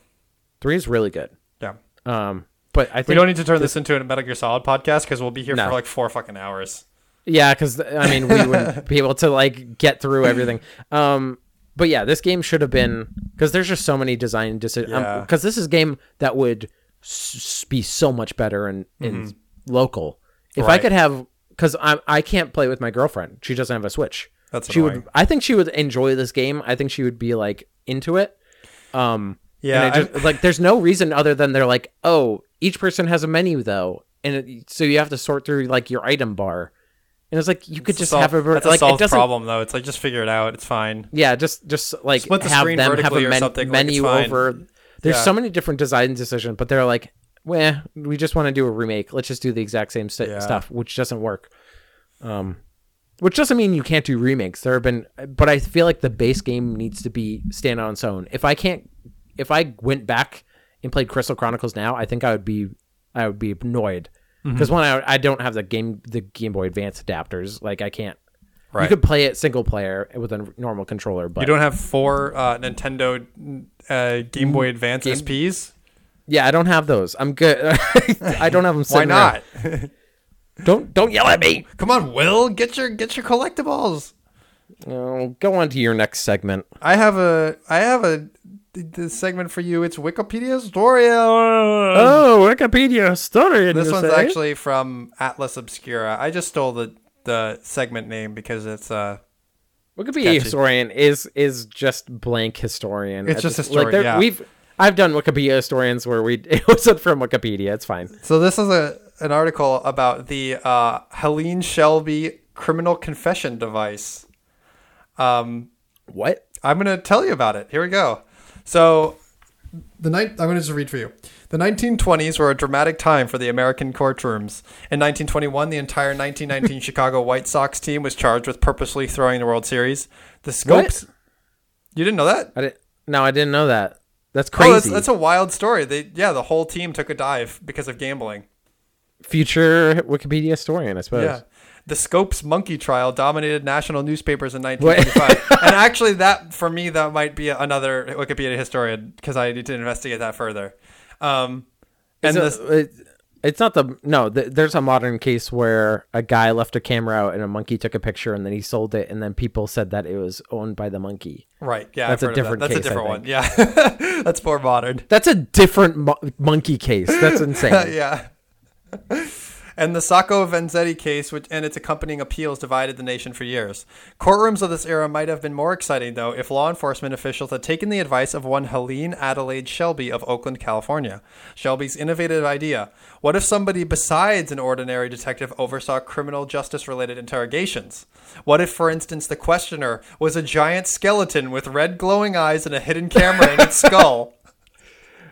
Three is really good. Yeah. Um, but I think We don't need to turn this into a Metal Gear Solid podcast because we'll be here No. for like four fucking hours. Yeah, because I mean, we wouldn't be able to like get through everything. Um, but yeah, this game should have been because there's just so many design decisions. Yeah. Because this is a game that would s- be so much better in in local. If I could have, because I I can't play with my girlfriend. She doesn't have a Switch. That's she annoying. would. I think she would enjoy this game. I think she would be like into it. Um, Yeah, and it just, like there's no reason other than they're like, oh, each person has a menu though, and it, so you have to sort through like your item bar And it's like you could just Sol- have a that's a like it solved doesn't. problem though. It's like just figure it out. It's fine. Yeah, just just like Split the have them have a men- like, menu over. There's Yeah. so many different design decisions, but they're like, well, we just want to do a remake. Let's just do the exact same st- Yeah. stuff, which doesn't work. Um, which doesn't mean you can't do remakes. There have been, but I feel like the base game needs to be stand on its own. If I can't, if I went back and played Crystal Chronicles now, I think I would be, I would be annoyed Mm-hmm. because one, I, I don't have the game, the Game Boy Advance adapters. Like I can't. Right. You could play it single player with a normal controller, but You don't have four uh, Nintendo uh, Game Boy Advance Game- SPs. Yeah, I don't have those. I'm good. I don't have them. Why not? Don't don't yell at me. Come on, Will, get your get your collectibles. Oh, go on to your next segment. I have a I have a th- this segment for you. It's Wikipedia story. Oh, Wikipedia story. this one's actually from Atlas Obscura. I just stole the the segment name because it's uh Wikipedia catchy. historian is is just blank historian. It's At just this- historian, there- yeah. We've I've done Wikipedia historians where we it wasn't from Wikipedia. It's fine. so this is a an article about the uh Helene Shelby criminal confession device. Um What? I'm going to tell you about it. Here we go. So, the night I'm going to just read for you. The 1920s were a dramatic time for the American courtrooms. In 1921, the entire 1919 Chicago White Sox team was charged with purposely throwing the World Series. The scopes. You didn't know that? I didn't. No, I didn't know that. That's Oh, crazy. that's, that's a wild story. They yeah, the whole team took a dive because of gambling. Future Wikipedia historian, I suppose. Yeah. The Scopes monkey trial dominated national newspapers in 1925. and actually, that, for me, that might be another Wikipedia historian because I need to investigate that further. Um, and this, it- it- it's not the no. Th- there's a modern case where a guy left a camera out and a monkey took a picture and then he sold it and then people said that it was owned by the monkey. right. Yeah. That's I've a different that. That's case, a different one. Yeah. That's more modern. That's a different mo- monkey case. That's insane. yeah. And the Sacco Vanzetti case, which and its accompanying appeals, divided the nation for years. Courtrooms of this era might have been more exciting, though, if law enforcement officials had taken the advice of one Helene Adelaide Shelby of Oakland, California. Shelby's innovative idea: what if somebody besides an ordinary detective oversaw criminal justice-related interrogations? What if, for instance, the questioner was a giant skeleton with red glowing eyes and a hidden camera in its skull?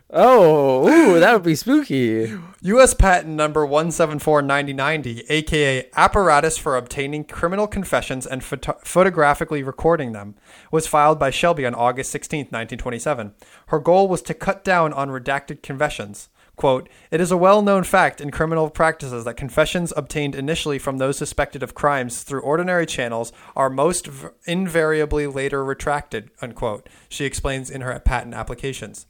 Oh, ooh, that would be spooky. U.S. patent number 1749090, aka Apparatus for Obtaining Criminal Confessions and photo- Photographically Recording Them, was filed by Shelby on August 16, 1927. Her goal was to cut down on redacted confessions. Quote, it is a well known fact in criminal practices that confessions obtained initially from those suspected of crimes through ordinary channels are most v- invariably later retracted, unquote, she explains in her patent applications.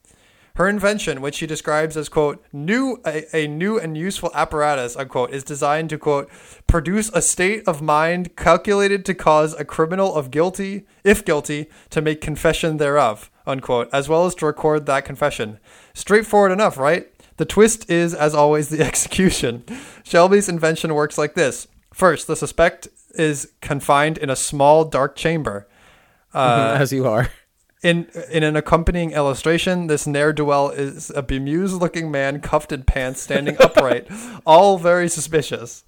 Her invention, which she describes as quote new a, a new and useful apparatus unquote, is designed to quote produce a state of mind calculated to cause a criminal of guilty, if guilty, to make confession thereof unquote, as well as to record that confession. Straightforward enough, right? The twist is, as always, the execution. Shelby's invention works like this: first, the suspect is confined in a small dark chamber. As uh, you are. In in an accompanying illustration, this ne'er do well is a bemused looking man cuffed in pants standing upright, all very suspicious.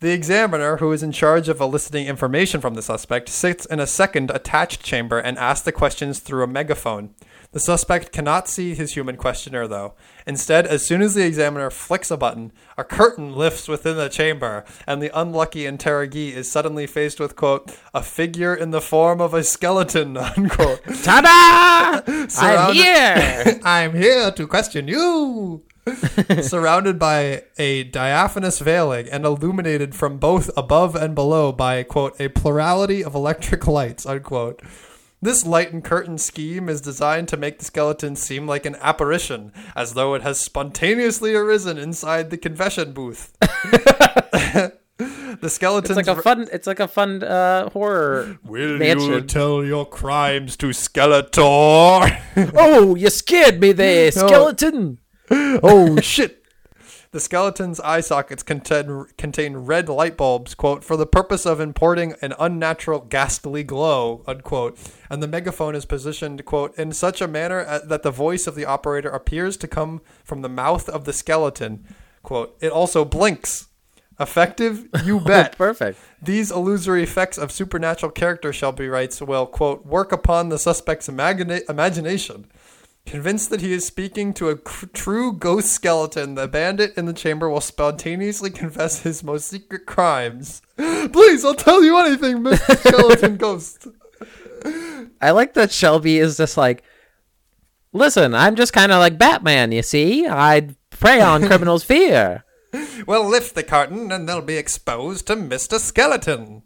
The examiner, who is in charge of eliciting information from the suspect, sits in a second attached chamber and asks the questions through a megaphone. The suspect cannot see his human questioner, though. Instead, as soon as the examiner flicks a button, a curtain lifts within the chamber, and the unlucky interrogee is suddenly faced with, quote, a figure in the form of a skeleton, unquote. Ta-da! I'm here. I'm here to question you. Surrounded by a diaphanous veiling and illuminated from both above and below by, quote, a plurality of electric lights, unquote. This light and curtain scheme is designed to make the skeleton seem like an apparition, as though it has spontaneously arisen inside the confession booth. the skeleton. It's like a fun. It's like a fun uh, horror. Will you tell your crimes to Skeletor? Oh, you scared me there, skeleton. oh shit! The skeleton's eye sockets contain, contain red light bulbs, quote, for the purpose of importing an unnatural ghastly glow, unquote. And the megaphone is positioned, quote, in such a manner uh, that the voice of the operator appears to come from the mouth of the skeleton, quote. It also blinks. Effective? You bet. Perfect. These illusory effects of supernatural character, Shelby writes, will, quote, work upon the suspect's imagina- imagination. Convinced that he is speaking to a cr- true ghost skeleton, the bandit in the chamber will spontaneously confess his most secret crimes. Please, I'll tell you anything, Mr. Skeleton Ghost. I like that Shelby is just like, listen, I'm just kind of like Batman, you see? I prey on criminals' fear. Well, lift the curtain and they'll be exposed to Mr. Skeleton.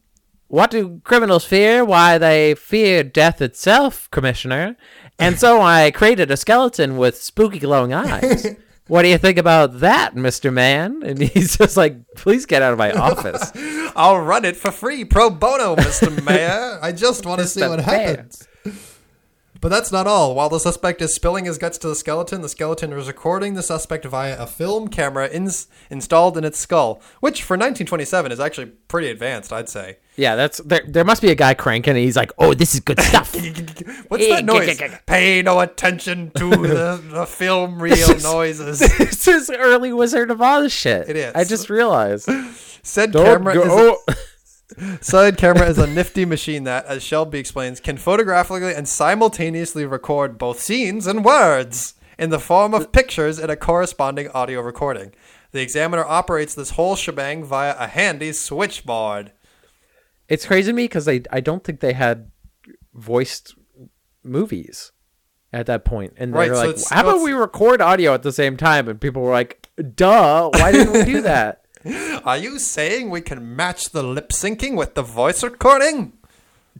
What do criminals fear? Why, they fear death itself, Commissioner. And so I created a skeleton with spooky glowing eyes. What do you think about that, Mr. Man? And he's just like, please get out of my office. I'll run it for free, pro bono, Mr. Mayor. I just want to see what happens. But that's not all. While the suspect is spilling his guts to the skeleton, the skeleton is recording the suspect via a film camera ins- installed in its skull, which for 1927 is actually pretty advanced, I'd say. Yeah, that's there. There must be a guy cranking, and he's like, "Oh, this is good stuff." What's that noise? Pay no attention to the, the film reel noises. this is early Wizard of Oz shit. It is. I just realized. Said Don't camera is a- go- oh, Side camera is a nifty machine that, as Shelby explains, can photographically and simultaneously record both scenes and words in the form of pictures in a corresponding audio recording. The examiner operates this whole shebang via a handy switchboard. It's crazy to me because I I don't think they had voiced movies at that point, and Right, they're so like, "How about we record audio at the same time?" And people were like, "Duh, why didn't we do that?" Are you saying we can match the lip syncing with the voice recording?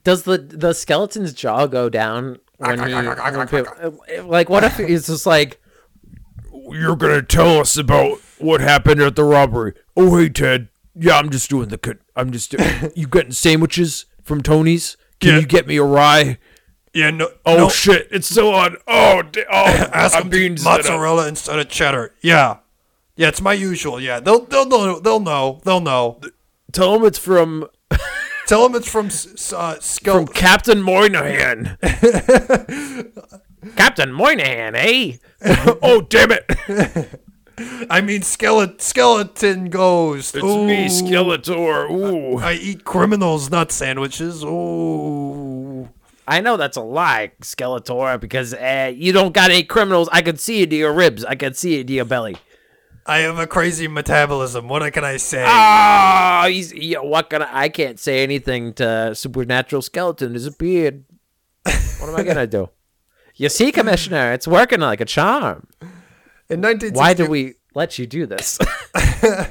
Does the the skeleton's jaw go down ah, when ah, he ah, when people, uh, like? What if he's just like, You're gonna tell us about what happened at the robbery. Oh, hey, Ted. Yeah, I'm just doing the cut. I'm just. doing, you getting sandwiches from Tony's? Can Yeah. you get me a rye? Yeah, no. Oh shit! It's still on. Oh, da- oh Ask I'm them being to set up. mozzarella instead of cheddar. Yeah, yeah, it's my usual. Yeah, they'll they'll know. They'll know. They'll know. Tell them it's from Tell them it's from s- s- uh, Skil- from Captain Moynihan. Captain Moynihan, eh? oh damn it! I mean, skeleton, skeleton ghost. It's Ooh. me, Skeletor. Ooh. I eat criminals, not sandwiches. Ooh. I know that's a lie, Skeletor, because uh, you don't got any criminals. I could see it into your ribs. I could see into your belly. I have a crazy metabolism. What can I say? Ah, he's yeah, what can I? I can't say anything to supernatural skeleton. His beard. What am I gonna do? You see, Commissioner, it's working like a charm. In 1960, Why do we let you do this?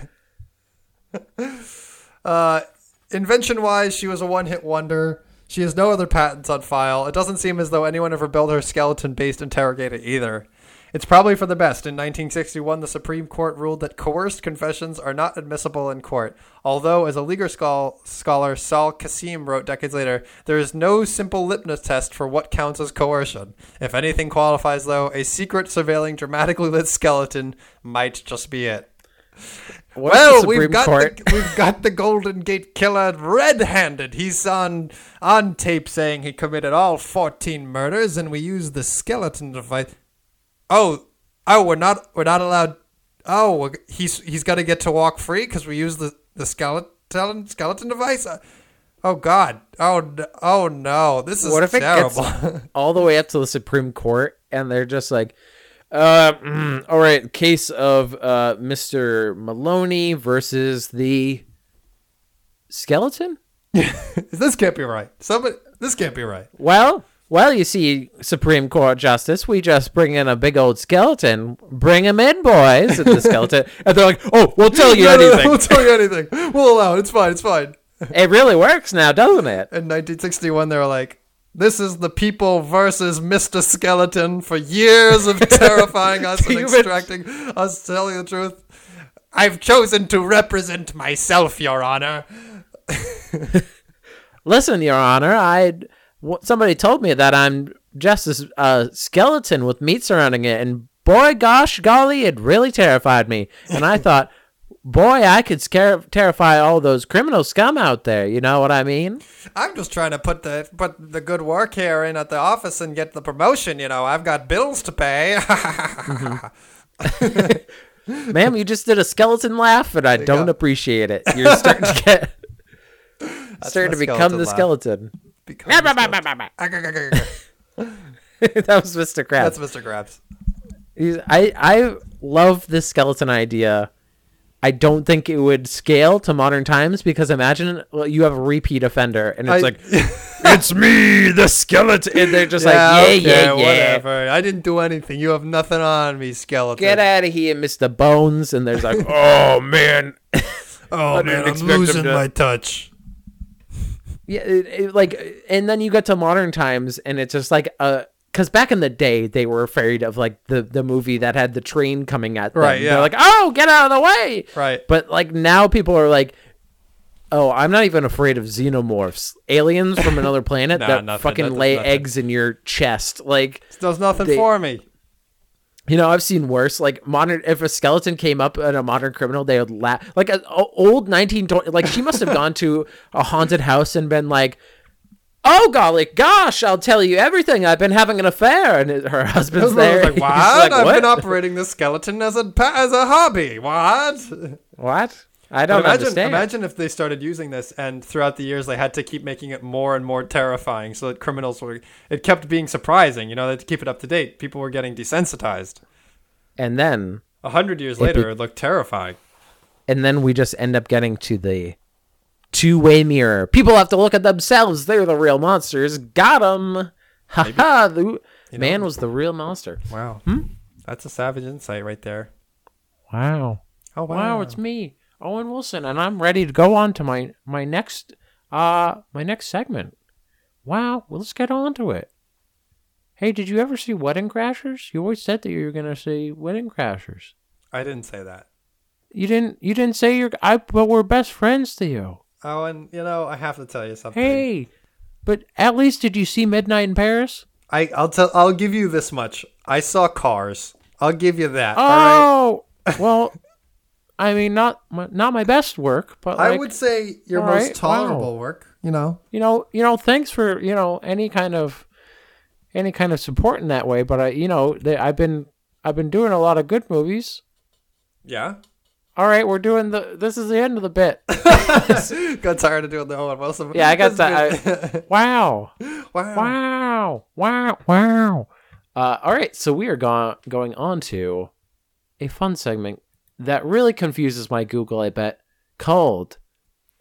Uh, invention wise, she was a one hit wonder. She has no other patents on file. It doesn't seem as though anyone ever built her skeleton based interrogator either. It's probably for the best. In 1961, the Supreme Court ruled that coerced confessions are not admissible in court. Although, as a legal scholar Saul Kassin wrote decades later, there is no simple litmus test for what counts as coercion. If anything qualifies, though, a secret surveilling dramatically lit skeleton might just be it. What Well, we've got Court? the, we've got the Golden Gate Killer red-handed. He's on on tape saying he committed all 14 murders, and we used the skeleton device. Oh, oh, we're not we're not allowed. Oh, he's he's got to get to walk free because we use the the skeleton skeleton device. Uh, Oh God! Oh oh no! This is What if it terrible. gets all the way up to the Supreme Court and they're just like, uh, mm, all right, case of uh, Mr. Maloney versus the skeleton? this can't be right. Somebody, this can't be right. Well, well, you see, Supreme Court Justice, we just bring in a big old skeleton. Bring him in, boys. And the skeleton, and they're like, oh, we'll tell you No, no, no, anything. we'll tell you anything. We'll allow it. It's fine. It's fine. It really works now, doesn't it? in 1961 they were like this is the people versus Mr. Skeleton for years of terrifying us and extracting us telling the truth. I've chosen to represent myself, Your Honor. Listen, Your Honor, I w- somebody told me that I'm just a skeleton with meat surrounding it, and boy, gosh, golly, it really terrified me. And I thought, boy, I could scare terrify all those criminal scum out there. You know what I mean? I'm just trying to put the put the good work here in at the office and get the promotion. You know, I've got bills to pay. Mm-hmm. Ma'am, you just did a skeleton laugh, and I don't go. appreciate it. You're starting to get starting to become the laugh. skeleton. Because that was Mr. Krabs. That's Mr. Krabs. He's, I I love this skeleton idea. I don't think it would scale to modern times because imagine well, you have a repeat offender and it's I- like it's me, the skeleton, and they're just yeah, like yeah, okay, yeah, yeah. whatever. I didn't do anything. You have nothing on me, skeleton. Get out of here, Mister Bones. And there's like, oh man, Oh man, I'm losing to- my touch. Yeah, it, it, like, and then you get to modern times and it's just like uh Because back in the day, they were afraid of like the the movie that had the train coming at them. Right, yeah. They're like, "Oh, get out of the way!" Right. But like now, people are like, "Oh, I'm not even afraid of xenomorphs, aliens from another planet Nah, that nothing. fucking does lay nothing. eggs in your chest." Like, It does nothing They- for me. You know, I've seen worse. Like modern, if a skeleton came up at a modern criminal, they would laugh. Like an old 1920, like she must have gone to a haunted house and been like, "Oh golly, gosh, I'll tell you everything. I've been having an affair," and it- her husband's there. like, what? like, I've "What? been operating this skeleton as a as a hobby. What? What? I don't imagine, understand. imagine if they started using this, and throughout the years they had to keep making it more and more terrifying, so that criminals were. It kept being surprising. You know, they had to keep it up to date. People were getting desensitized. and then, A hundred years It later, be- it looked terrifying. and then we just end up getting to the two-way mirror. People have to look at themselves. They're the real monsters. Got 'em. Ha ha. The man was the real monster. Wow, Hmm? that's a savage insight right there. Wow. Oh Wow, it's me, Owen Wilson, and I'm ready to go on to my my next uh my next segment. Wow, well, let's get on to it. Hey, did you ever see Wedding Crashers? You always said that you were gonna see Wedding Crashers. I didn't say that. You didn't. You didn't say you're. I. But we're best friends to you. Oh, and you know, I have to tell you something. Hey, but at least did you see Midnight in Paris? I, I'll tell. I'll give you this much. I saw Cars. I'll give you that. all right. Oh, well, I mean, not my, not my best work, but I would say your most right, tolerable wow. work. You know. you know, you know, thanks for you know any kind of any kind of support in that way. But I, you know, they, I've been I've been doing a lot of good movies. Yeah. All right, we're doing the. This is the end of the bit. got tired of doing the Owen Wilson. Yeah, I got that. Wow, wow. wow, wow, wow. Uh, all right, so we are go- going on to a fun segment that really confuses my Google. I bet called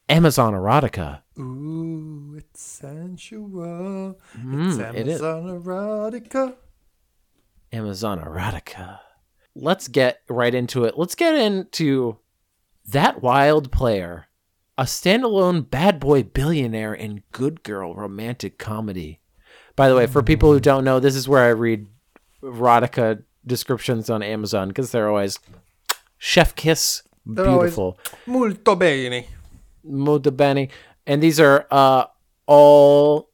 Amazon Erotica. Ooh, it's sensual. Mm, it's it. Amazon erotica. Amazon Erotica. Let's get right into it. Let's get into That Wild Player, a standalone bad boy billionaire and good girl romantic comedy. By the way, for people who don't know, this is where I read erotica descriptions on Amazon because they're always chef kiss, They're beautiful, Molto bene. molto bene. And these are uh, all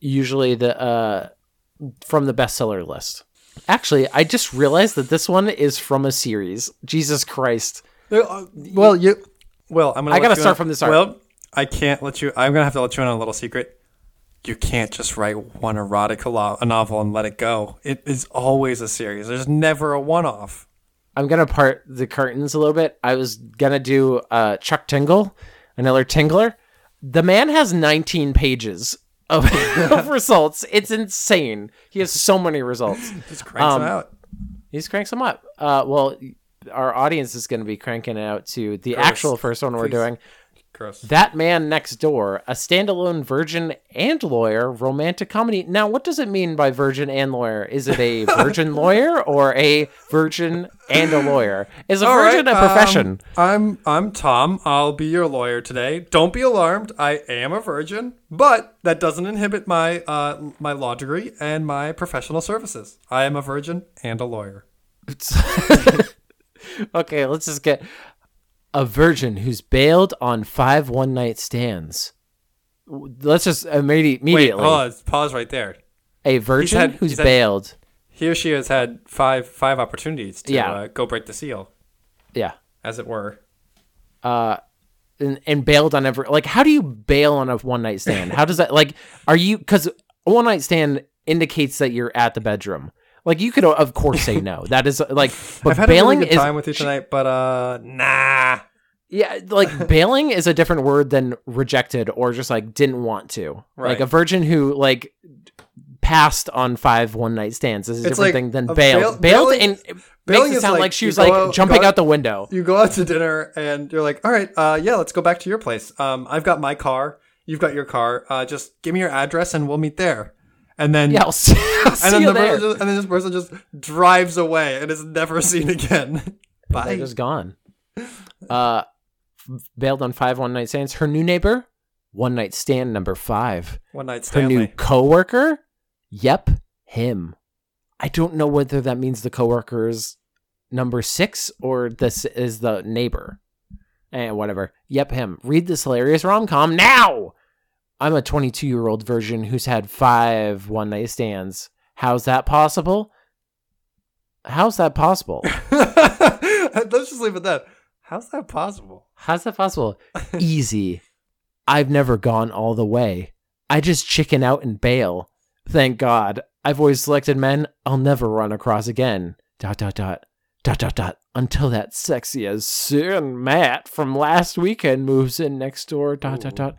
usually the uh, from the bestseller list. Actually, I just realized that this one is from a series. Jesus Christ. Uh, Well, you. Well, I'm gonna. I gotta start in- from this. Well, I can't let you. I'm gonna have to let you in on a little secret. You can't just write one erotic lo- a novel and let it go. It is always a series. There's never a one-off. I'm gonna part the curtains a little bit. I was gonna do uh, Chuck Tingle, another Tingler. The man has 19 pages of, of results. It's insane. He has so many results. Just cranks Um, them out. He's cranks them up. Uh, well, our audience is going to be cranking it out to the actual first one we're doing. Gross. That Man Next Door, a standalone virgin and lawyer romantic comedy. Now, what does it mean by virgin and lawyer? Is it a virgin lawyer or a virgin and a lawyer? Is a All virgin right, a profession? um, I'm I'm Tom. I'll be your lawyer today. Don't be alarmed. I am a virgin, but that doesn't inhibit my uh, my law degree and my professional services. I am a virgin and a lawyer. okay, let's just get a virgin who's bailed on five one night stands. Let's just Wait, immediately. pause. Pause right there. a virgin had- who's had- bailed. He or she has had five five opportunities to Yeah. uh, go break the seal, Yeah. as it were. uh and, and bailed on every like how do you bail on a one night stand how does that like are you because a one night stand indicates that you're at the bedroom Like you could of course say no. That is like but I've had a bailing really good is time with you tonight, but uh, nah. yeah, like bailing is a different word than rejected or just like didn't want to. Right. Like a virgin who like passed on five one night stands is a It's different like thing than bailed. bail- bailed and it bailing makes it is sound like like, she was like out- jumping out- out the window. You go out to dinner and you're like, all right, uh, yeah, let's go back to your place. Um, I've got my car. You've got your car. Uh, just give me your address and we'll meet there. And then, Yeah, I'll see, I'll see and then you the there. person and then this person just drives away and is never seen again. They're Bye. just gone. Uh, bailed on five one night stands. Her new neighbor, one night stand number five. One night stand. Her new coworker, yep, him. I don't know whether that means the coworker is number six or this is the neighbor. Eh, whatever. Yep, him. Read this hilarious rom com now. I'm a 22 year old version who's had five one night stands. How's that possible? How's that possible? Let's just leave it at that. How's that possible? How's that possible? Easy. I've never gone all the way. I just chicken out and bail. Thank God. I've always selected men I'll never run across again. Dot dot dot. Dot dot dot. Until that sexy as sin Matt from last weekend moves in next door. Dot dot dot.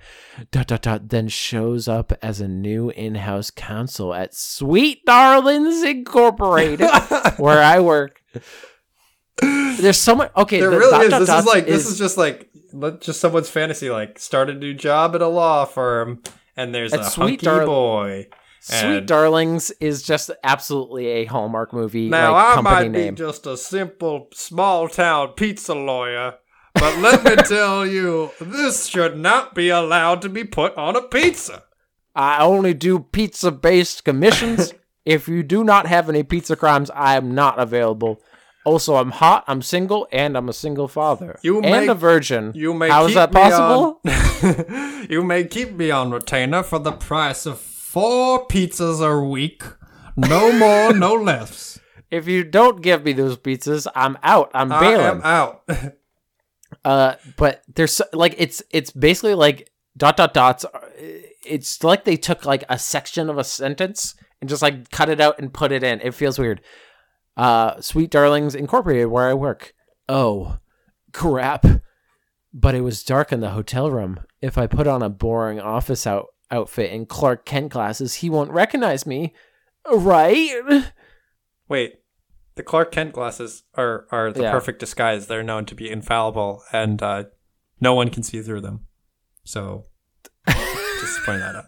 Dot dot dot. Then shows up as a new in-house counsel at Sweet Darlings Incorporated, where I work. There's so much. Okay, There the really dot, is. dot, This is dots like this is just like let- just someone's fantasy. Like start a new job at a law firm, and there's That's a sweet, hunky dar- boy. Sweet And- Darlings is just absolutely a Hallmark movie Now like I company might name. be just a simple small town pizza lawyer, but let me tell you, this should not be allowed to be put on a pizza. I only do pizza based commissions. if you do not have any pizza crimes, I am not available. Also, I'm hot, I'm single, and I'm a single father. You and a virgin. You may How is that possible? on- you may keep me on retainer for the price of four pizzas a week. No more, no less. If you don't give me those pizzas, I'm out. I'm bailing. I am out. Uh, but there's so- like it's it's basically like dot dot dots. It's like they took like a section of a sentence and just like cut it out and put it in. It feels weird. Uh, Sweet Darlings Incorporated, where I work. Oh, crap! But it was dark in the hotel room. If I put on a boring office out outfit and Clark Kent glasses, he won't recognize me, right? Wait, the Clark Kent glasses are are the Yeah. perfect disguise. They're known to be infallible, and uh, no one can see through them. So, just point that out.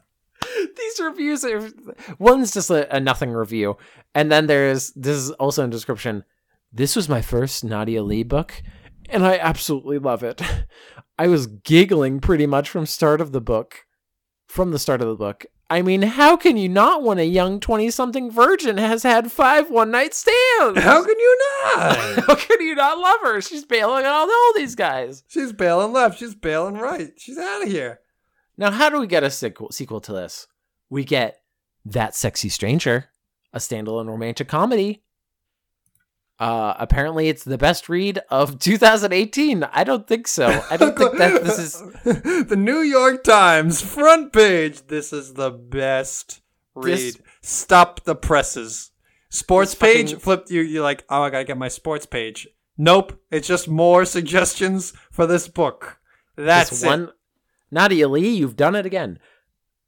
these reviews are one's just a, a nothing review and then there's this is also in description this was my first nadia lee book and i absolutely love it i was giggling pretty much from start of the book from the start of the book i mean how can you not when a young 20-something virgin has had five one-night stands How can you not? how can you not love her she's bailing on all these guys She's bailing left. She's bailing right. She's out of here. Now, how do we get a sequel, sequel to this? We get That Sexy Stranger, a standalone romantic comedy. Uh, apparently, it's the best read of 2018. I don't think so. I don't think that this is. the New York Times front page. This is the best read. This- Stop the presses. Sports This page. fucking- Flip. You. You're like, oh, I gotta get my sports page. Nope. It's just more suggestions for this book. That's this it. one. Nadia Lee, you've done it again.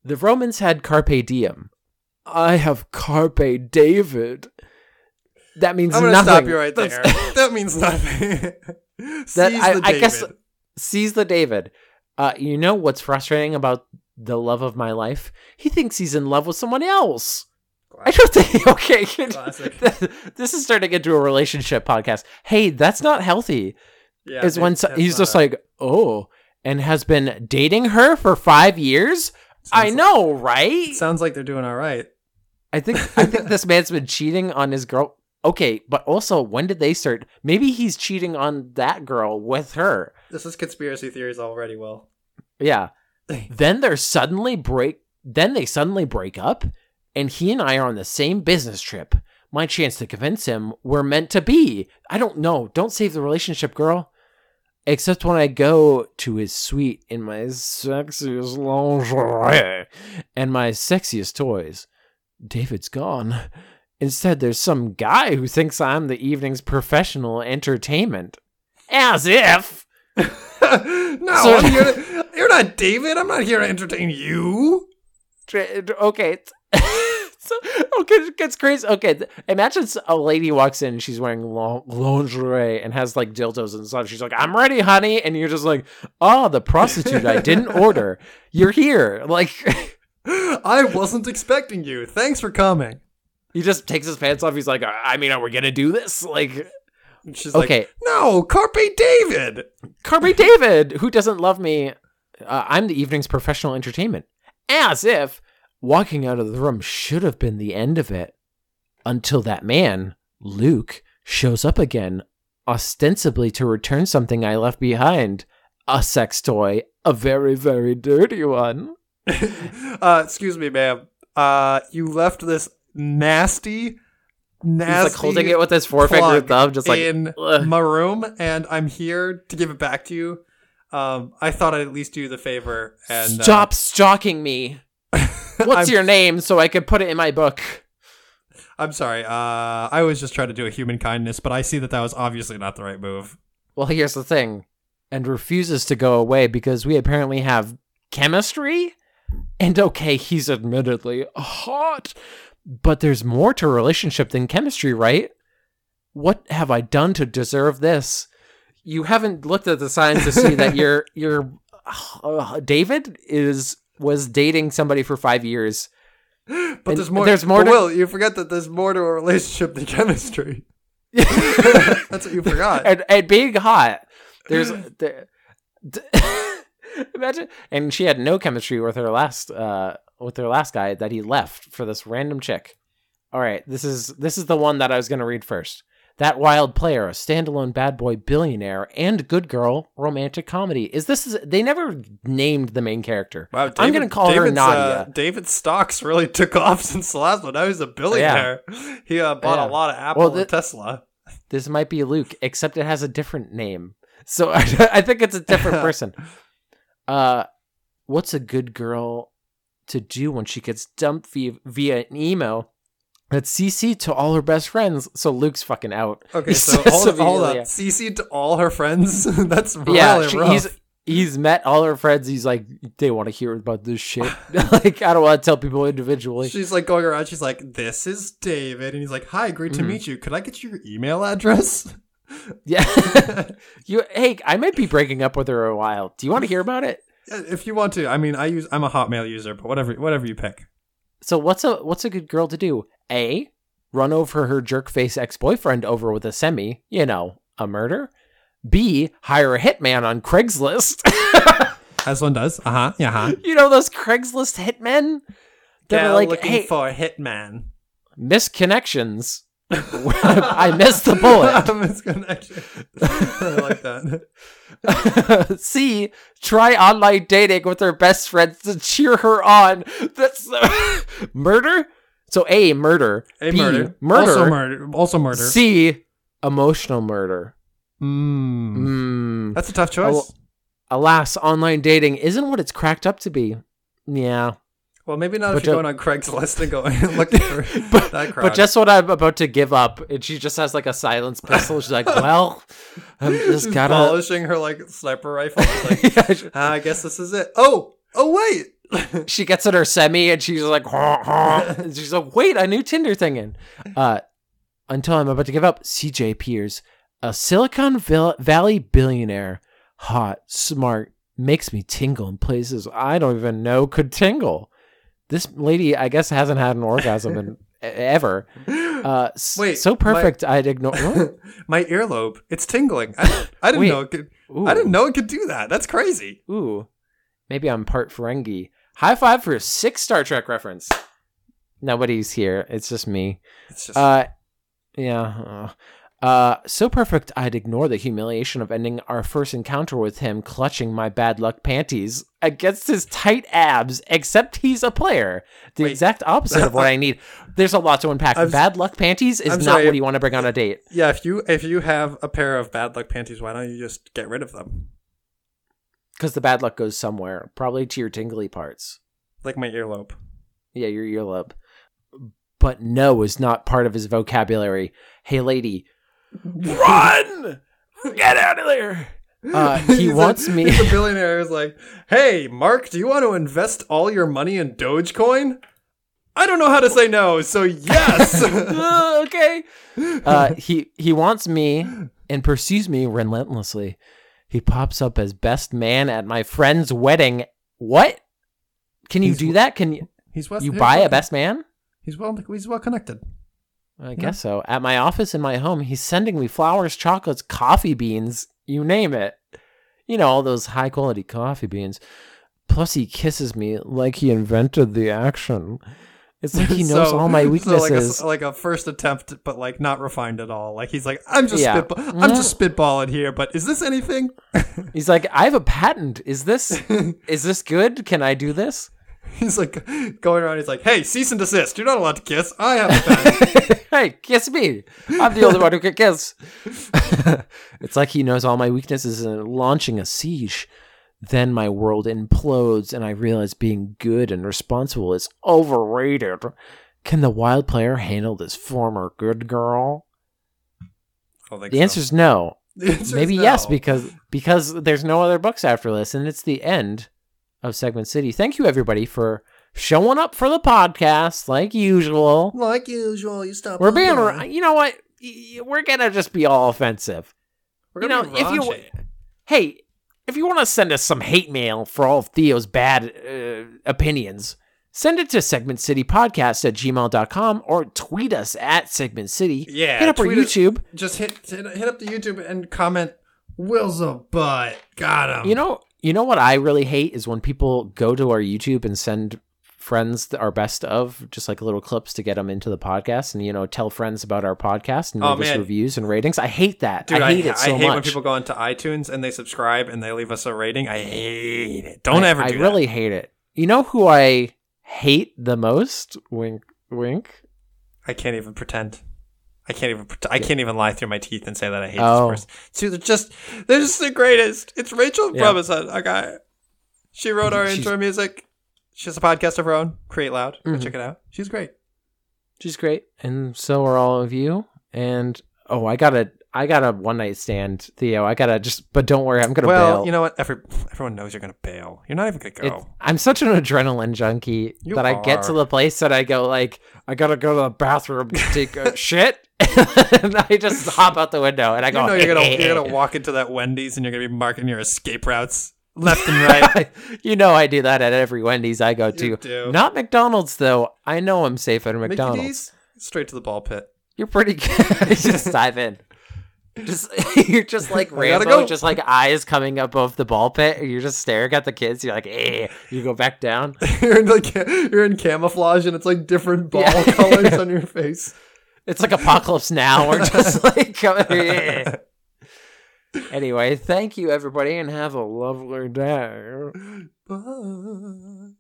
The Romans had carpe diem. I have carpe David. That means I'm gonna nothing. stop you right there. That means nothing. that Seize I, I guess sees the David. Uh, you know what's frustrating about the love of my life? He thinks he's in love with someone else. I don't think. Okay, Classic. this is turning into a relationship podcast. Hey, that's not healthy. Yeah, is when so- he's just like, oh, and has been dating her for five years. I Sounds know, right? Sounds like they're doing all right. I think I think this man's been cheating on his girl. Okay, but also when did they start? Maybe he's cheating on that girl with her. This is conspiracy theories already. Well, Yeah. then they're suddenly break then they suddenly break up and he and I are on the same business trip. My chance to convince him we're meant to be. I don't know. Don't save the relationship, girl. Except when I go to his suite in my sexiest lingerie and my sexiest toys. David's gone. Instead, there's some guy who thinks I'm the evening's professional entertainment. As if. no, So- to- you're not David. I'm not here to entertain you. Okay. so, okay, it gets crazy. Okay, imagine a lady walks in and she's wearing lingerie and has like dildos and stuff. She's like, "I'm ready, honey," and you're just like, "Oh, the prostitute I didn't order. You're here." Like, I wasn't expecting you. Thanks for coming. He just takes his pants off. He's like, "I mean, are we gonna do this?" Like, She's Okay. like, no, Carpe David. Carpe David, who doesn't love me? Uh, I'm the evening's professional entertainment. As if walking out of the room should have been the end of it. Until that man, Luke, shows up again, ostensibly to return something I left behind a sex toy, a very, very dirty one. uh, excuse me, ma'am. Uh, you left this nasty, nasty. He's like holding it with his forefinger and thumb, just like, in ugh. my room, and I'm here to give it back to you. Um, I thought I'd at least do you the favor and uh, Stop stalking me. What's your name so I could put it in my book? I'm sorry. Uh, I was just trying to do a human kindness, but I see that that was obviously not the right move. Well, here's the thing. And refuses to go away because we apparently have chemistry. And okay, he's admittedly hot, but there's more to a relationship than chemistry, right? What have I done to deserve this? You haven't looked at the signs to see that your your uh, David is was dating somebody for 5 years. But And there's more. there's more to- Will, you forget that there's more to a relationship than chemistry. That's what you forgot. and, and being hot. There's there, d- imagine, and she had no chemistry with her last uh with their last guy that he left for this random chick. All right, this is this is the one that I was gonna read first. That wild player, a standalone bad boy billionaire, and good girl romantic comedy. Is this? Is, they never named the main character. Wow, I'm gonna call her David's, Nadia. Uh, David's stocks really took off since the last one. Now he's a billionaire. He uh, bought Yeah. a lot of Apple Well, and Tesla. This might be Luke, except it has a different name. So I, I think it's a different person. Uh, what's a good girl to do when she gets dumped via, via an email that's CC to all her best friends? So Luke's fucking out. Okay, so hold, hold up. immediately, CC to all her friends. That's really Yeah, she- he's he's met all her friends. He's like, they want to hear about this shit. like, I don't want to tell people individually. She's like going around. She's like, "This is David," and he's like, "Hi, great to Mhm. meet you. Could I get your email address?" Yeah, you. Hey, I might be breaking up with her a while. Do you want to hear about it? Yeah, if you want to. I mean, I use. I'm a Hotmail user, but whatever, whatever you pick. So what's a what's a good girl to do? A, run over her jerk face ex boyfriend over with a semi, you know, a murder. B, hire a hitman on Craigslist. As one does. Uh huh. Yeah. huh you know those Craigslist hitmen that Gal are like, looking hey, for a hitman. misconnections. I missed the bullet. Misconnection. I like that. C, try online dating with her best friends to cheer her on. That's murder. So A, murder. A B, murder. murder. Also murder. Also murder. C, emotional murder. Mm. Mm. That's a tough choice. Oh, Alas, online dating isn't what it's cracked up to be. Yeah. Well, maybe not but if you're ju- going on Craigslist and going and looking for But, that crowd. but just when I'm about to give up, and she just has like a silence pistol. She's like, well, I'm just She's gotta. polishing her like sniper rifle. Like, Yeah, "Ah, I guess this is it. Oh, oh wait. she gets in her semi and she's like. And she's like, wait, a new Tinder thing in. Uh, until I'm about to give up, CJ Pierce, a Silicon Valley billionaire, hot, smart, makes me tingle in places I don't even know could tingle. This lady, I guess, hasn't had an orgasm in ever. Uh, Wait, so my- perfect, I'd ignore. My earlobe, it's tingling. I, I didn't Wait. know it could. Ooh. I didn't know it could do that. That's crazy. Ooh, maybe I'm part Ferengi. High five for a six Star Trek reference. Nobody's here. It's just me. It's just Uh, yeah. Uh, uh, so perfect, I'd ignore the humiliation of ending our first encounter with him clutching my bad luck panties against his tight abs, except he's a player. The Wait. exact opposite of what I need. There's a lot to unpack. I'm bad luck panties is I'm not sorry, what you want to bring on a date. yeah. If you if you have a pair of bad luck panties, why don't you just get rid of them? Because the bad luck goes somewhere, probably to your tingly parts. Like my earlobe. Yeah, your earlobe. but no is not part of his vocabulary. Hey, lady, run! Get out of there! Uh, he He's a- wants me. He's a billionaire who's like, hey, Mark, do you want to invest all your money in Dogecoin? I don't know how to say no, so yes. Uh, okay. Uh, he he wants me and pursues me relentlessly. He pops up as best man at my friend's wedding. What? Can you He's- do that? Can you he's well, you buy a best man? He's well. He's well connected. I guess so. At my office in my home, he's sending me flowers, chocolates, coffee beans, you name it. You know, all those high quality coffee beans. Plus, he kisses me like he invented the action. It's like he knows So- all my so weaknesses. like, a, like a first attempt, but like not refined at all. Like he's like, I'm just Yeah. spitball- I'm mm-hmm. just spitballing here, but is this anything? He's like, I have a patent. Is this is this good? Can I do this? he's like going around. He's like, Hey, cease and desist. You're not allowed to kiss. I have a pen. hey, kiss me. I'm the only one who can kiss. it's like he knows all my weaknesses and launching a siege. Then my world implodes and I realize being good and responsible is overrated. Can the wild player handle this former good girl? I don't think The so. is no. Maybe no. yes, because because there's no other books after this, and it's the end of Segment City. Thank you everybody for showing up for the podcast like usual. like usual, you stop. We're being, by. you know what? Y- We're gonna just be all offensive. We're you gonna know, be if you, hey, if you want to send us some hate mail for all of Theo's bad uh, opinions, send it to segmentcitypodcast at gmail.com or tweet us at Segment City. Yeah, Hit up our tweet us- YouTube. just hit, hit hit up the YouTube and comment. Will's a butt. Got him. You know, you know what I really hate is when people go to our YouTube and send friends our best of just like little clips to get them into the podcast and you know tell friends about our podcast and Oh, leave us reviews and ratings. I hate that. Dude, I hate it so I hate much. when people go into iTunes and they subscribe and they leave us a rating. I hate it. Don't I, ever I do really hate it. You know who I hate the most? Wink, wink. I can't even pretend. I can't even. I can't even lie through my teeth and say that I hate Oh. this person. See, they're just they're just the greatest. It's Rachel Yeah. Brabazon. Okay, she wrote our She's- intro music. She has a podcast of her own. Create Loud. Go Mhm. check it out. She's great. She's great, and so are all of you. And oh, I gotta, I got a one night stand, Theo. I gotta just, but don't worry, I'm gonna Well, bail. Well, you know what? Every, everyone knows you're gonna bail. You're not even gonna go. It's- I'm such an adrenaline junkie You that I get to the place that I go like I gotta go to the bathroom to take a shit, and I just hop out the window and I you go. know you're gonna you're gonna walk into that Wendy's and you're gonna be marking your escape routes left and right. you know I do that at every Wendy's I go to. Do. Not McDonald's though. I know I'm safe at McDonald's. D's, straight to the ball pit. You're pretty good. just dive in. Just you're just like Rambo, go. just like eyes coming up off the ball pit. And you're just staring at the kids. You're like, eh. You go back down. you're in like you're in camouflage and it's like different ball Yeah. colors on your face. It's like Apocalypse Now. We're just like, eh. anyway, thank you everybody, and have a lovely day. Bye.